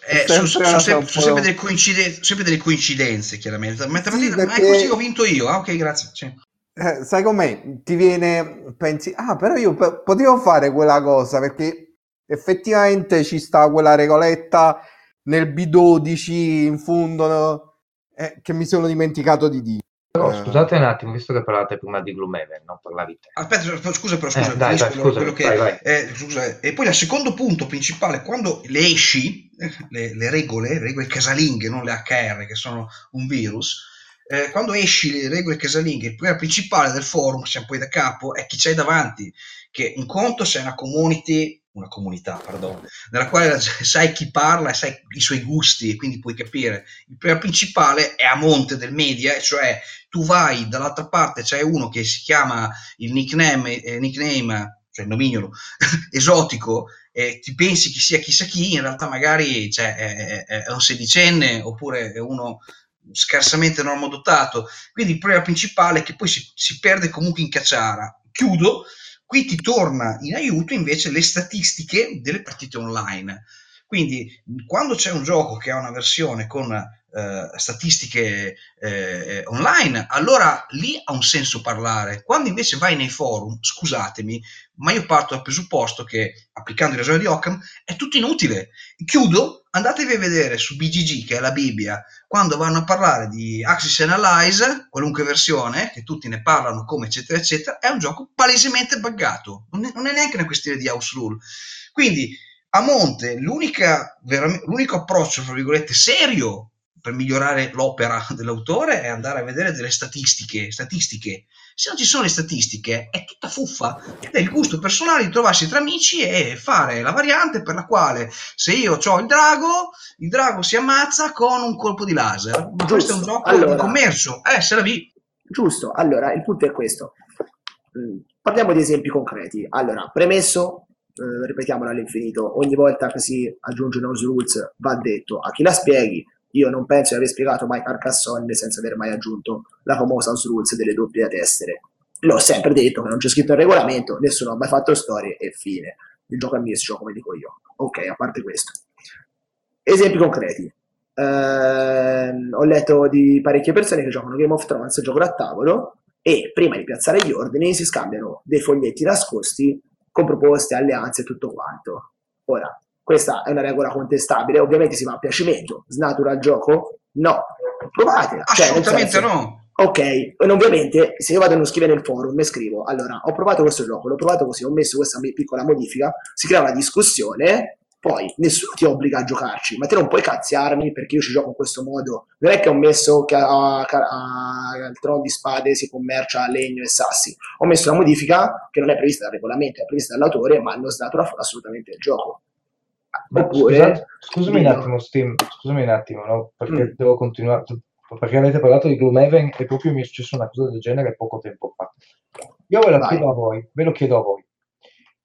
Eh, sono, sono, sempre, sono sempre, delle coincidenze, sempre delle coincidenze, chiaramente. Ma, sì, perché... ma è così ho vinto io. Ah, ok, grazie. Sì eh, sai com'è? Ti viene, pensi, ah, però io p- potevo fare quella cosa perché effettivamente ci sta quella regoletta nel B12 in fondo no? eh, che mi sono dimenticato di dire. Però eh. scusate un attimo, visto che parlate prima di Gloomhaven, non parlavi te. Aspetta, scusa, però scusa, eh, dai, dai, scusa, quello che, vai. Eh, scusa, e poi il secondo punto principale, quando le esci, le, le regole, le regole casalinghe, non le HR, che sono un virus, eh, quando esci le regole casalinghe, il problema principale del forum, siamo poi da capo, è chi c'hai davanti, che un conto se è una community, una comunità, pardon, nella quale sai chi parla e sai i suoi gusti e quindi puoi capire. Il problema principale è a monte del media, cioè tu vai dall'altra parte, c'è uno che si chiama il nickname, eh, nickname cioè il nomignolo esotico, e ti pensi che sia chissà chi, in realtà magari cioè, è, è, è un sedicenne oppure è uno scarsamente normodotato. Quindi il problema principale è che poi si, si perde comunque in cacciara. Chiudo, qui ti torna in aiuto invece le statistiche delle partite online. Quindi quando c'è un gioco che ha una versione con eh, statistiche eh, online, allora lì ha un senso parlare. Quando invece vai nei forum, scusatemi, ma io parto dal presupposto che applicando il ragione di Occam è tutto inutile. Chiudo, andatevi a vedere su BGG, che è la Bibbia, quando vanno a parlare di Axis Analyze, qualunque versione, che tutti ne parlano come eccetera eccetera, è un gioco palesemente buggato. Non è, non è neanche una questione di house rule. Quindi a monte l'unico approccio, fra virgolette, serio per migliorare l'opera dell'autore è andare a vedere delle statistiche, statistiche. Se non ci sono le statistiche è tutta fuffa ed è il gusto personale di trovarsi tra amici e fare la variante per la quale se io ho il drago, il drago si ammazza con un colpo di laser. Ma Giusto. questo è un gioco allora, di commercio, eh, se la vi. Giusto, allora il punto è questo. Mm, parliamo di esempi concreti. Allora, premesso, eh, ripetiamolo all'infinito, ogni volta che si aggiunge un rules va detto a chi la spieghi, io non penso di aver spiegato mai Carcassonne senza aver mai aggiunto la famosa house rules delle doppie testere. L'ho sempre detto che non c'è scritto il regolamento, nessuno ha mai fatto storie e fine. Il gioco è mio, come dico io. Ok, a parte questo. Esempi concreti. Eh, ho letto di parecchie persone che giocano Game of Thrones, giocano a tavolo e prima di piazzare gli ordini si scambiano dei foglietti nascosti con proposte, alleanze e tutto quanto. Ora, questa è una regola contestabile, ovviamente si va a piacimento, snatura il gioco? No, provate. Cioè, Assolutamente cioè, no. Ok, e ovviamente se io vado a non scrivere nel forum e scrivo, allora, ho provato questo gioco, l'ho provato così, ho messo questa piccola modifica, si crea una discussione, poi nessuno ti obbliga a giocarci, ma te non puoi cazziarmi perché io ci gioco in questo modo. Non è che ho messo che al trono di spade si commercia legno e sassi, ho messo una modifica che non è prevista dal regolamento, è prevista dall'autore, ma hanno snatura assolutamente il gioco. Oppure, Scusate, scusami un attimo, Steam, scusami un attimo, no? perché mm. devo continuare. Perché avete parlato di Gloomhaven e proprio mi è successo una cosa del genere poco tempo fa. Io ve chiedo a voi, ve lo chiedo a voi.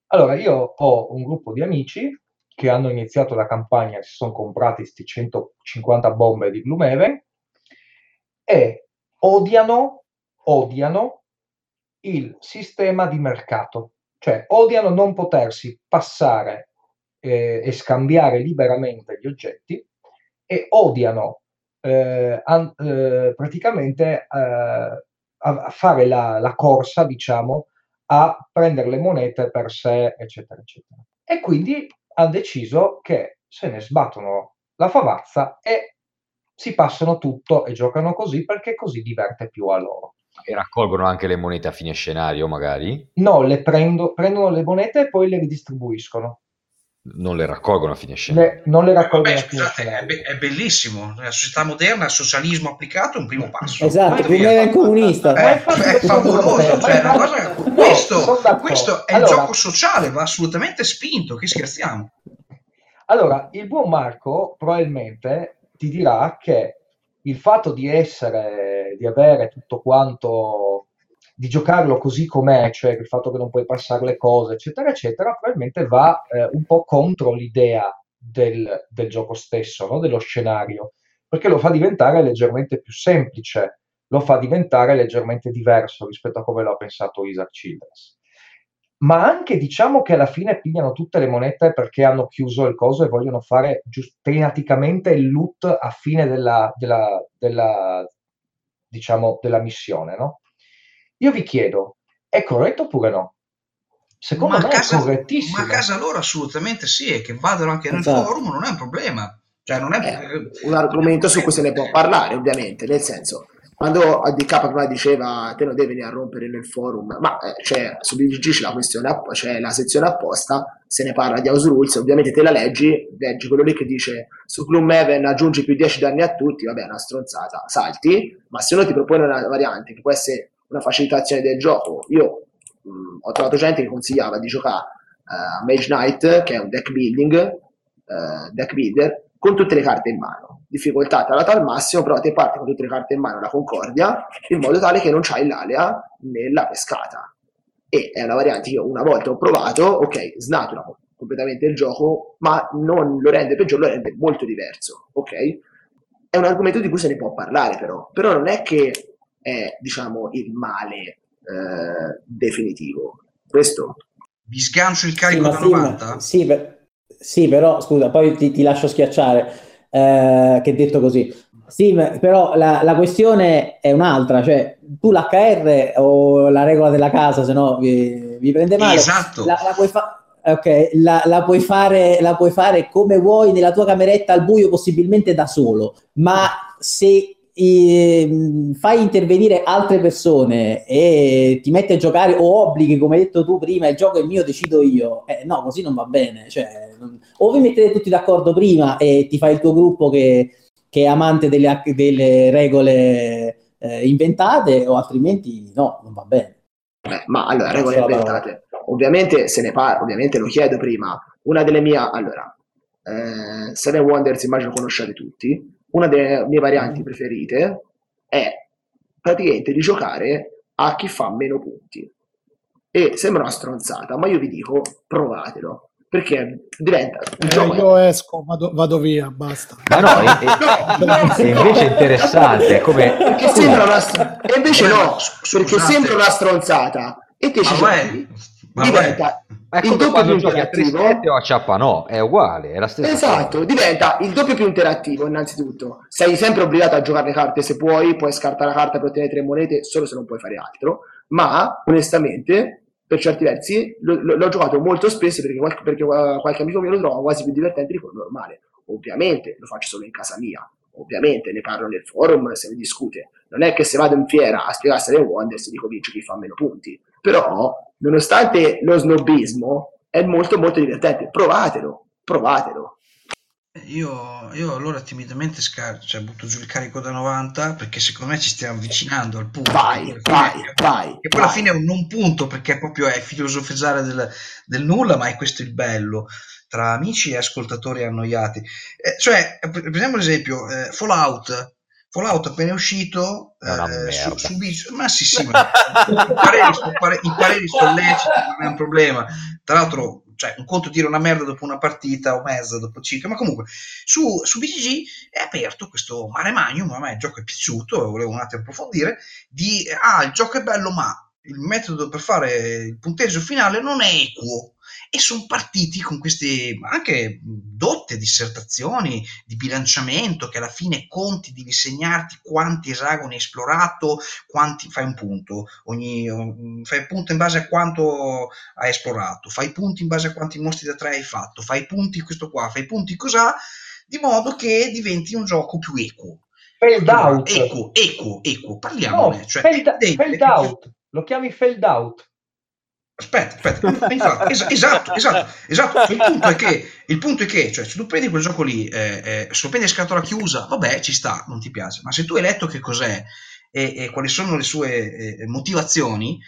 Allora, io ho un gruppo di amici che hanno iniziato la campagna, si sono comprati questi 150 bombe di Gloomhaven e odiano, odiano il sistema di mercato, cioè odiano non potersi passare eh, e scambiare liberamente gli oggetti e odiano eh, an- eh, praticamente eh, a fare la, la corsa, diciamo, a prendere le monete per sé, eccetera, eccetera. E quindi hanno deciso che se ne sbattono la favazza e si passano tutto e giocano così perché così diverte più a loro. E raccolgono anche le monete a fine scenario, magari? No, le prendo, prendono le monete e poi le ridistribuiscono non le raccolgono a fine scenario. Le, non le raccolgono Vabbè, scusate, è, be- è, bellissimo. Nella società moderna il socialismo applicato è un primo passo. Esatto, come il comunista. È, è, favoloso. Cioè, cosa, questo, questo, è allora, il gioco sociale, va assolutamente spinto. Che scherziamo. Allora, il buon Marco probabilmente ti dirà che il fatto di essere, di avere tutto quanto di giocarlo così com'è, cioè il fatto che non puoi passare le cose, eccetera, eccetera, probabilmente va eh, un po' contro l'idea del, del gioco stesso, no? dello scenario, perché lo fa diventare leggermente più semplice, lo fa diventare leggermente diverso rispetto a come lo ha pensato Isaac Childress. Ma anche diciamo che alla fine pigliano tutte le monete perché hanno chiuso il coso e vogliono fare giust- tematicamente il loot a fine della, della, della, diciamo, della missione, no? Io vi chiedo, è corretto oppure no? Secondo ma me casa, è correttissimo. Ma a casa loro assolutamente sì, e che vadano anche nel esatto. forum non è un problema. Cioè, non è... è un argomento su cui se ne può parlare, ovviamente, nel senso, quando DK prima diceva te lo devi venire a rompere nel forum, ma eh, cioè, su BGG c'è la, questione, c'è la sezione apposta, se ne parla di house rules, ovviamente te la leggi, leggi quello lì che dice su Gloomhaven aggiungi più 10 danni a tutti, vabbè è una stronzata, salti, ma se uno ti propone una variante che può essere una facilitazione del gioco. Io mh, ho trovato gente che consigliava di giocare uh, Mage Knight, che è un deck building, uh, deck builder, con tutte le carte in mano. Difficoltà trattata al massimo, però te parti con tutte le carte in mano la Concordia, in modo tale che non c'hai l'alea nella pescata. E è una variante che io una volta ho provato, ok, snatura completamente il gioco, ma non lo rende peggiore, lo rende molto diverso, ok? È un argomento di cui se ne può parlare però, però non è che è diciamo il male eh, definitivo. Questo vi sgancio il carico sì, da 90? Sì, per, sì, però scusa, poi ti, ti lascio schiacciare. Eh, che detto così, sì, però la, la, questione è un'altra, cioè tu l'HR o la regola della casa, se no vi, vi, prende male. Esatto. La, la puoi, fa- okay, la, la, puoi fare, la puoi fare come vuoi nella tua cameretta al buio, possibilmente da solo, ma se Ehm, fai intervenire altre persone e ti metti a giocare o obblighi, come hai detto tu prima, il gioco è mio, decido io. Eh, no, così non va bene. Cioè. O vi mettete tutti d'accordo prima e ti fai il tuo gruppo che, che è amante delle, delle regole eh, inventate, o altrimenti no, non va bene. Eh, ma allora, regole inventate. Ovviamente se ne parla, ovviamente lo chiedo prima. Una delle mie, allora, eh, Seven Wonders immagino conosciate tutti una delle mie varianti preferite è praticamente di giocare a chi fa meno punti. E sembra una stronzata, ma io vi dico provatelo perché diventa un eh, gioco io esco vado, vado, via basta. Ma no, è, è, è invece interessante come perché sembra una e invece no perché sembra una stronzata. E te ci giochi diventa è il doppio più interattivo? o a ciappa no, è uguale, è la stessa esatto, cosa. diventa il doppio più interattivo innanzitutto. Sei sempre obbligato a giocare le carte se puoi puoi scartare la carta per ottenere tre monete solo se non puoi fare altro ma onestamente per certi versi l- l- l'ho giocato molto spesso perché qualche, perché qualche amico mio lo trova quasi più divertente di quello normale. Ovviamente lo faccio solo in casa mia. Ovviamente ne parlo nel forum se ne discute. Non è che se vado in fiera a spiegarsi le Wonders dico vince chi fa meno punti però nonostante lo snobismo, è molto molto divertente. Provatelo, provatelo. Io, io allora timidamente scar- cioè, butto giù il carico da 90 perché secondo me ci stiamo avvicinando al punto. Vai, vai, è, vai. Che poi alla fine è un non punto perché proprio è filosofeggiare del, del nulla, ma è questo il bello tra amici e ascoltatori annoiati. Eh, cioè, prendiamo l'esempio, eh, Fallout Fallout appena uscito eh, su, su, ma sì sì ma i, pareri, i pareri sono leciti non è un problema. Tra l'altro cioè, un conto dire una merda dopo una partita o mezza dopo cinque ma comunque su, su BGG è aperto questo mare magnum a me il gioco è piaciuto volevo un attimo approfondire di ah il gioco è bello ma il metodo per fare il punteggio finale non è equo e sono partiti con queste anche dotte dissertazioni di bilanciamento che alla fine conti di disegnarti quanti esagoni hai esplorato, quanti fai un punto, ogni, fai un punto in base a quanto hai esplorato, fai punti in base a quanti mostri da tre hai fatto, fai punti questo qua, fai punti cos'ha, di modo che diventi un gioco più equo. Fade out. Equo, equo, equo, parliamone. No, cioè, fade che- out. Lo chiami fade out. Aspetta, aspetta, infatti, es- esatto, esatto, esatto. Il punto è che, il punto è che cioè, se tu prendi quel gioco lì, eh, eh, se lo prendi a scatola chiusa, vabbè, ci sta, non ti piace, ma se tu hai letto che cos'è e, e quali sono le sue eh, motivazioni,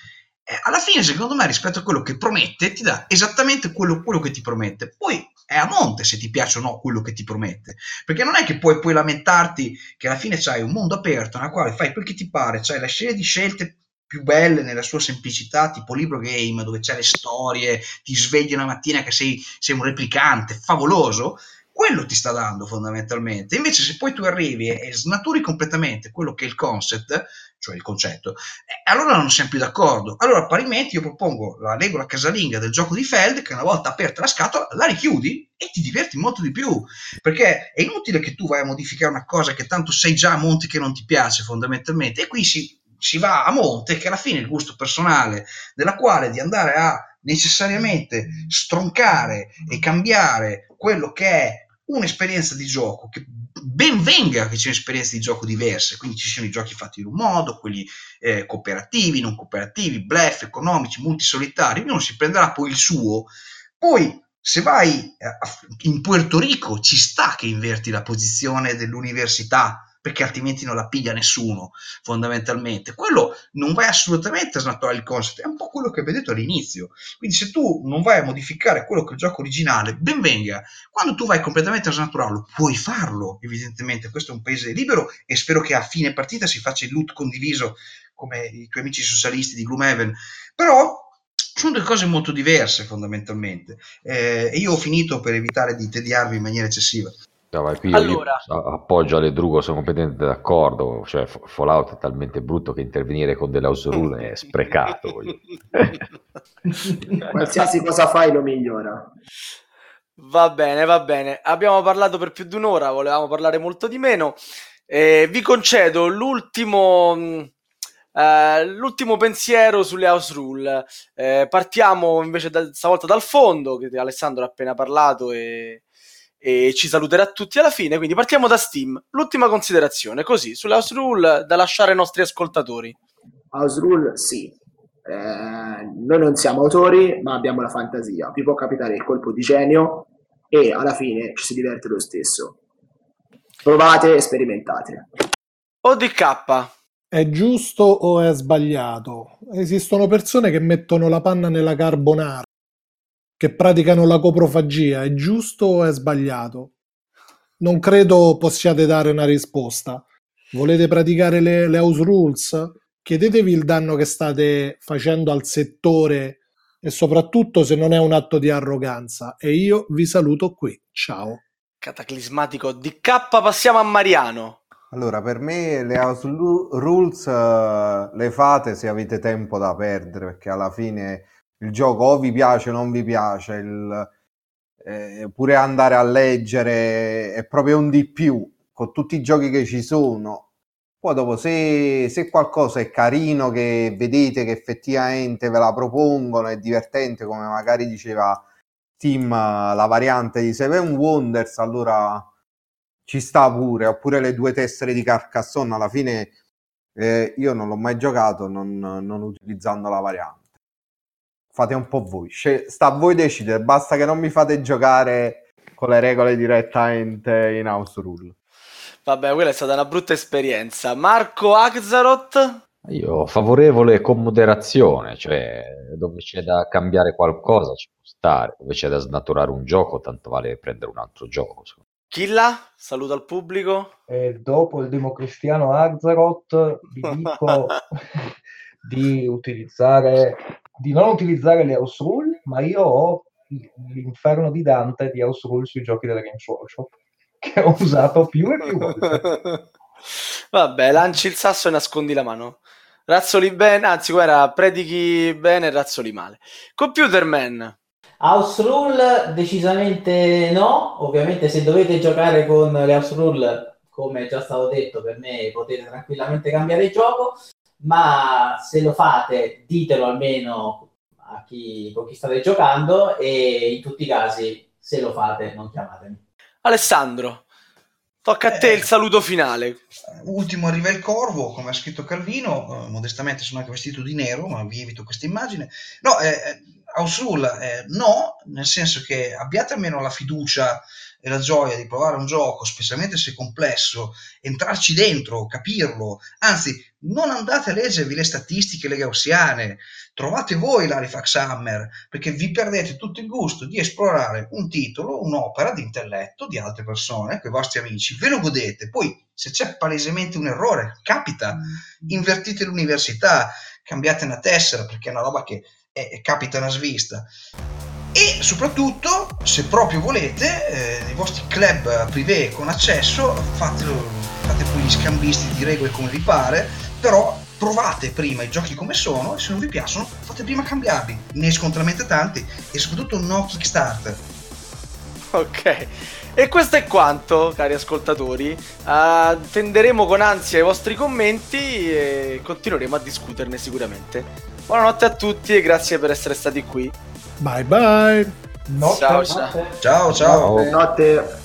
eh, alla fine, secondo me, rispetto a quello che promette, ti dà esattamente quello, quello che ti promette. Poi è a monte se ti piace o no quello che ti promette, perché non è che puoi, puoi lamentarti che alla fine c'hai un mondo aperto nel quale fai quel che ti pare, c'hai la serie di scelte più belle nella sua semplicità, tipo libro game, dove c'è le storie, ti svegli una mattina che sei, sei un replicante, favoloso, quello ti sta dando fondamentalmente. Invece se poi tu arrivi e, snaturi completamente quello che è il concept, cioè il concetto, eh, allora non siamo più d'accordo. Allora parimenti io propongo la regola casalinga del gioco di Feld, che una volta aperta la scatola, la richiudi e ti diverti molto di più, perché è inutile che tu vai a modificare una cosa che tanto sei già a monte che non ti piace fondamentalmente, e qui si si va a monte che alla fine il gusto personale della quale di andare a necessariamente stroncare e cambiare quello che è un'esperienza di gioco che ben venga che ci siano esperienze di gioco diverse quindi ci siano i giochi fatti in un modo quelli eh, cooperativi non cooperativi bluff economici multisolitari ognuno si prenderà poi il suo. Poi se vai eh, in Puerto Rico ci sta che inverti la posizione dell'università perché altrimenti non la piglia nessuno, fondamentalmente. Quello non vai assolutamente a snaturare il concept, è un po' quello che vi detto all'inizio. Quindi se tu non vai a modificare quello che è il gioco originale, ben venga. Quando tu vai completamente a snaturarlo, puoi farlo, evidentemente. Questo è un paese libero e spero che a fine partita si faccia il loot condiviso come i tuoi amici socialisti di Gloomhaven. Però sono due cose molto diverse fondamentalmente. Eh, e io ho finito per evitare di tediarvi in maniera eccessiva. No, ma qui Allora. io appoggio alle Drugo, sono completamente d'accordo. Cioè, Fallout è talmente brutto che intervenire con delle house rule è sprecato. Qualsiasi cosa fai lo migliora. Va bene, va bene. Abbiamo parlato per più di un'ora, volevamo parlare molto di meno. Eh, vi concedo l'ultimo, mh, eh, l'ultimo pensiero sulle house rule. Eh, partiamo invece da- stavolta dal fondo, che Alessandro ha appena parlato e, e ci saluterà tutti alla fine. Quindi partiamo da Steam. L'ultima considerazione, così, sulle house rule da lasciare ai nostri ascoltatori. House Rule sì. Eh, noi non siamo autori, ma abbiamo la fantasia. Vi può capitare il colpo di genio e alla fine ci si diverte lo stesso. Provate e sperimentate. ODK. È giusto o è sbagliato? Esistono persone che mettono la panna nella carbonara, che praticano la coprofagia. È giusto o è sbagliato? Non credo possiate dare una risposta. Volete praticare le, le house rules? Chiedetevi il danno che state facendo al settore e soprattutto se non è un atto di arroganza. E io vi saluto qui. Ciao. Cataclismatico DK, passiamo a Mariano. Allora, per me le house rules eh, le fate se avete tempo da perdere, perché alla fine il gioco o vi piace o non vi piace, il- eh, pure andare a leggere è proprio un di più con tutti i giochi che ci sono. Poi dopo, se, se qualcosa è carino, che vedete che effettivamente ve la propongono, è divertente, come magari diceva Tim, la variante di Seven Wonders, allora ci sta pure, oppure le due tessere di Carcassonne, alla fine eh, io non l'ho mai giocato non, non utilizzando la variante. Fate un po' voi, Sce- sta a voi decidere, basta che non mi fate giocare con le regole direttamente in house rule. Vabbè, quella è stata una brutta esperienza. Marco Axaroth? Io favorevole con moderazione, cioè dove c'è da cambiare qualcosa ci può stare, dove c'è da snaturare un gioco, tanto vale prendere un altro gioco. Killa? Saluto al pubblico. E dopo il democristiano Arzaroth vi dico di utilizzare di non utilizzare le house rule, ma io ho l'inferno di Dante di house rule sui giochi della Games Workshop che ho usato più e più volte. Vabbè, lanci il sasso e nascondi la mano. Razzoli bene, anzi, guarda, predichi bene e razzoli male. Computerman. House rule decisamente no, ovviamente se dovete giocare con le house rule, come è già stato detto, per me potete tranquillamente cambiare il gioco, ma se lo fate ditelo almeno a chi, con chi state giocando e in tutti i casi se lo fate non chiamatemi. Alessandro, tocca a te Eh. il saluto finale. Ultimo arriva il corvo, come ha scritto Calvino, eh, modestamente sono anche vestito di nero, ma vi evito questa immagine. No, eh, eh, Rule, eh, no, nel senso che abbiate almeno la fiducia e la gioia di provare un gioco, specialmente se è complesso, entrarci dentro, capirlo. Anzi, non andate a leggervi le statistiche, le gaussiane, trovate voi l'Halifax Hammer, perché vi perdete tutto il gusto di esplorare un titolo, un'opera di intelletto di altre persone, con i vostri amici, ve lo godete. Poi, se c'è palesemente un errore, capita, invertite l'università, cambiate una tessera, perché è una roba che eh, capita una svista. E soprattutto, se proprio volete, eh, i vostri club privé con accesso, fatelo, fate poi gli scambisti di regole come vi pare, però provate prima i giochi come sono e se non vi piacciono fate prima cambiarli. Ne escono talmente tanti e soprattutto no Kickstarter. Ok. E questo è quanto, cari ascoltatori. Attenderemo con ansia i vostri commenti e continueremo a discuterne sicuramente. Buonanotte a tutti e grazie per essere stati qui. Bye bye. Ciao, ciao. Ciao ciao! Notte.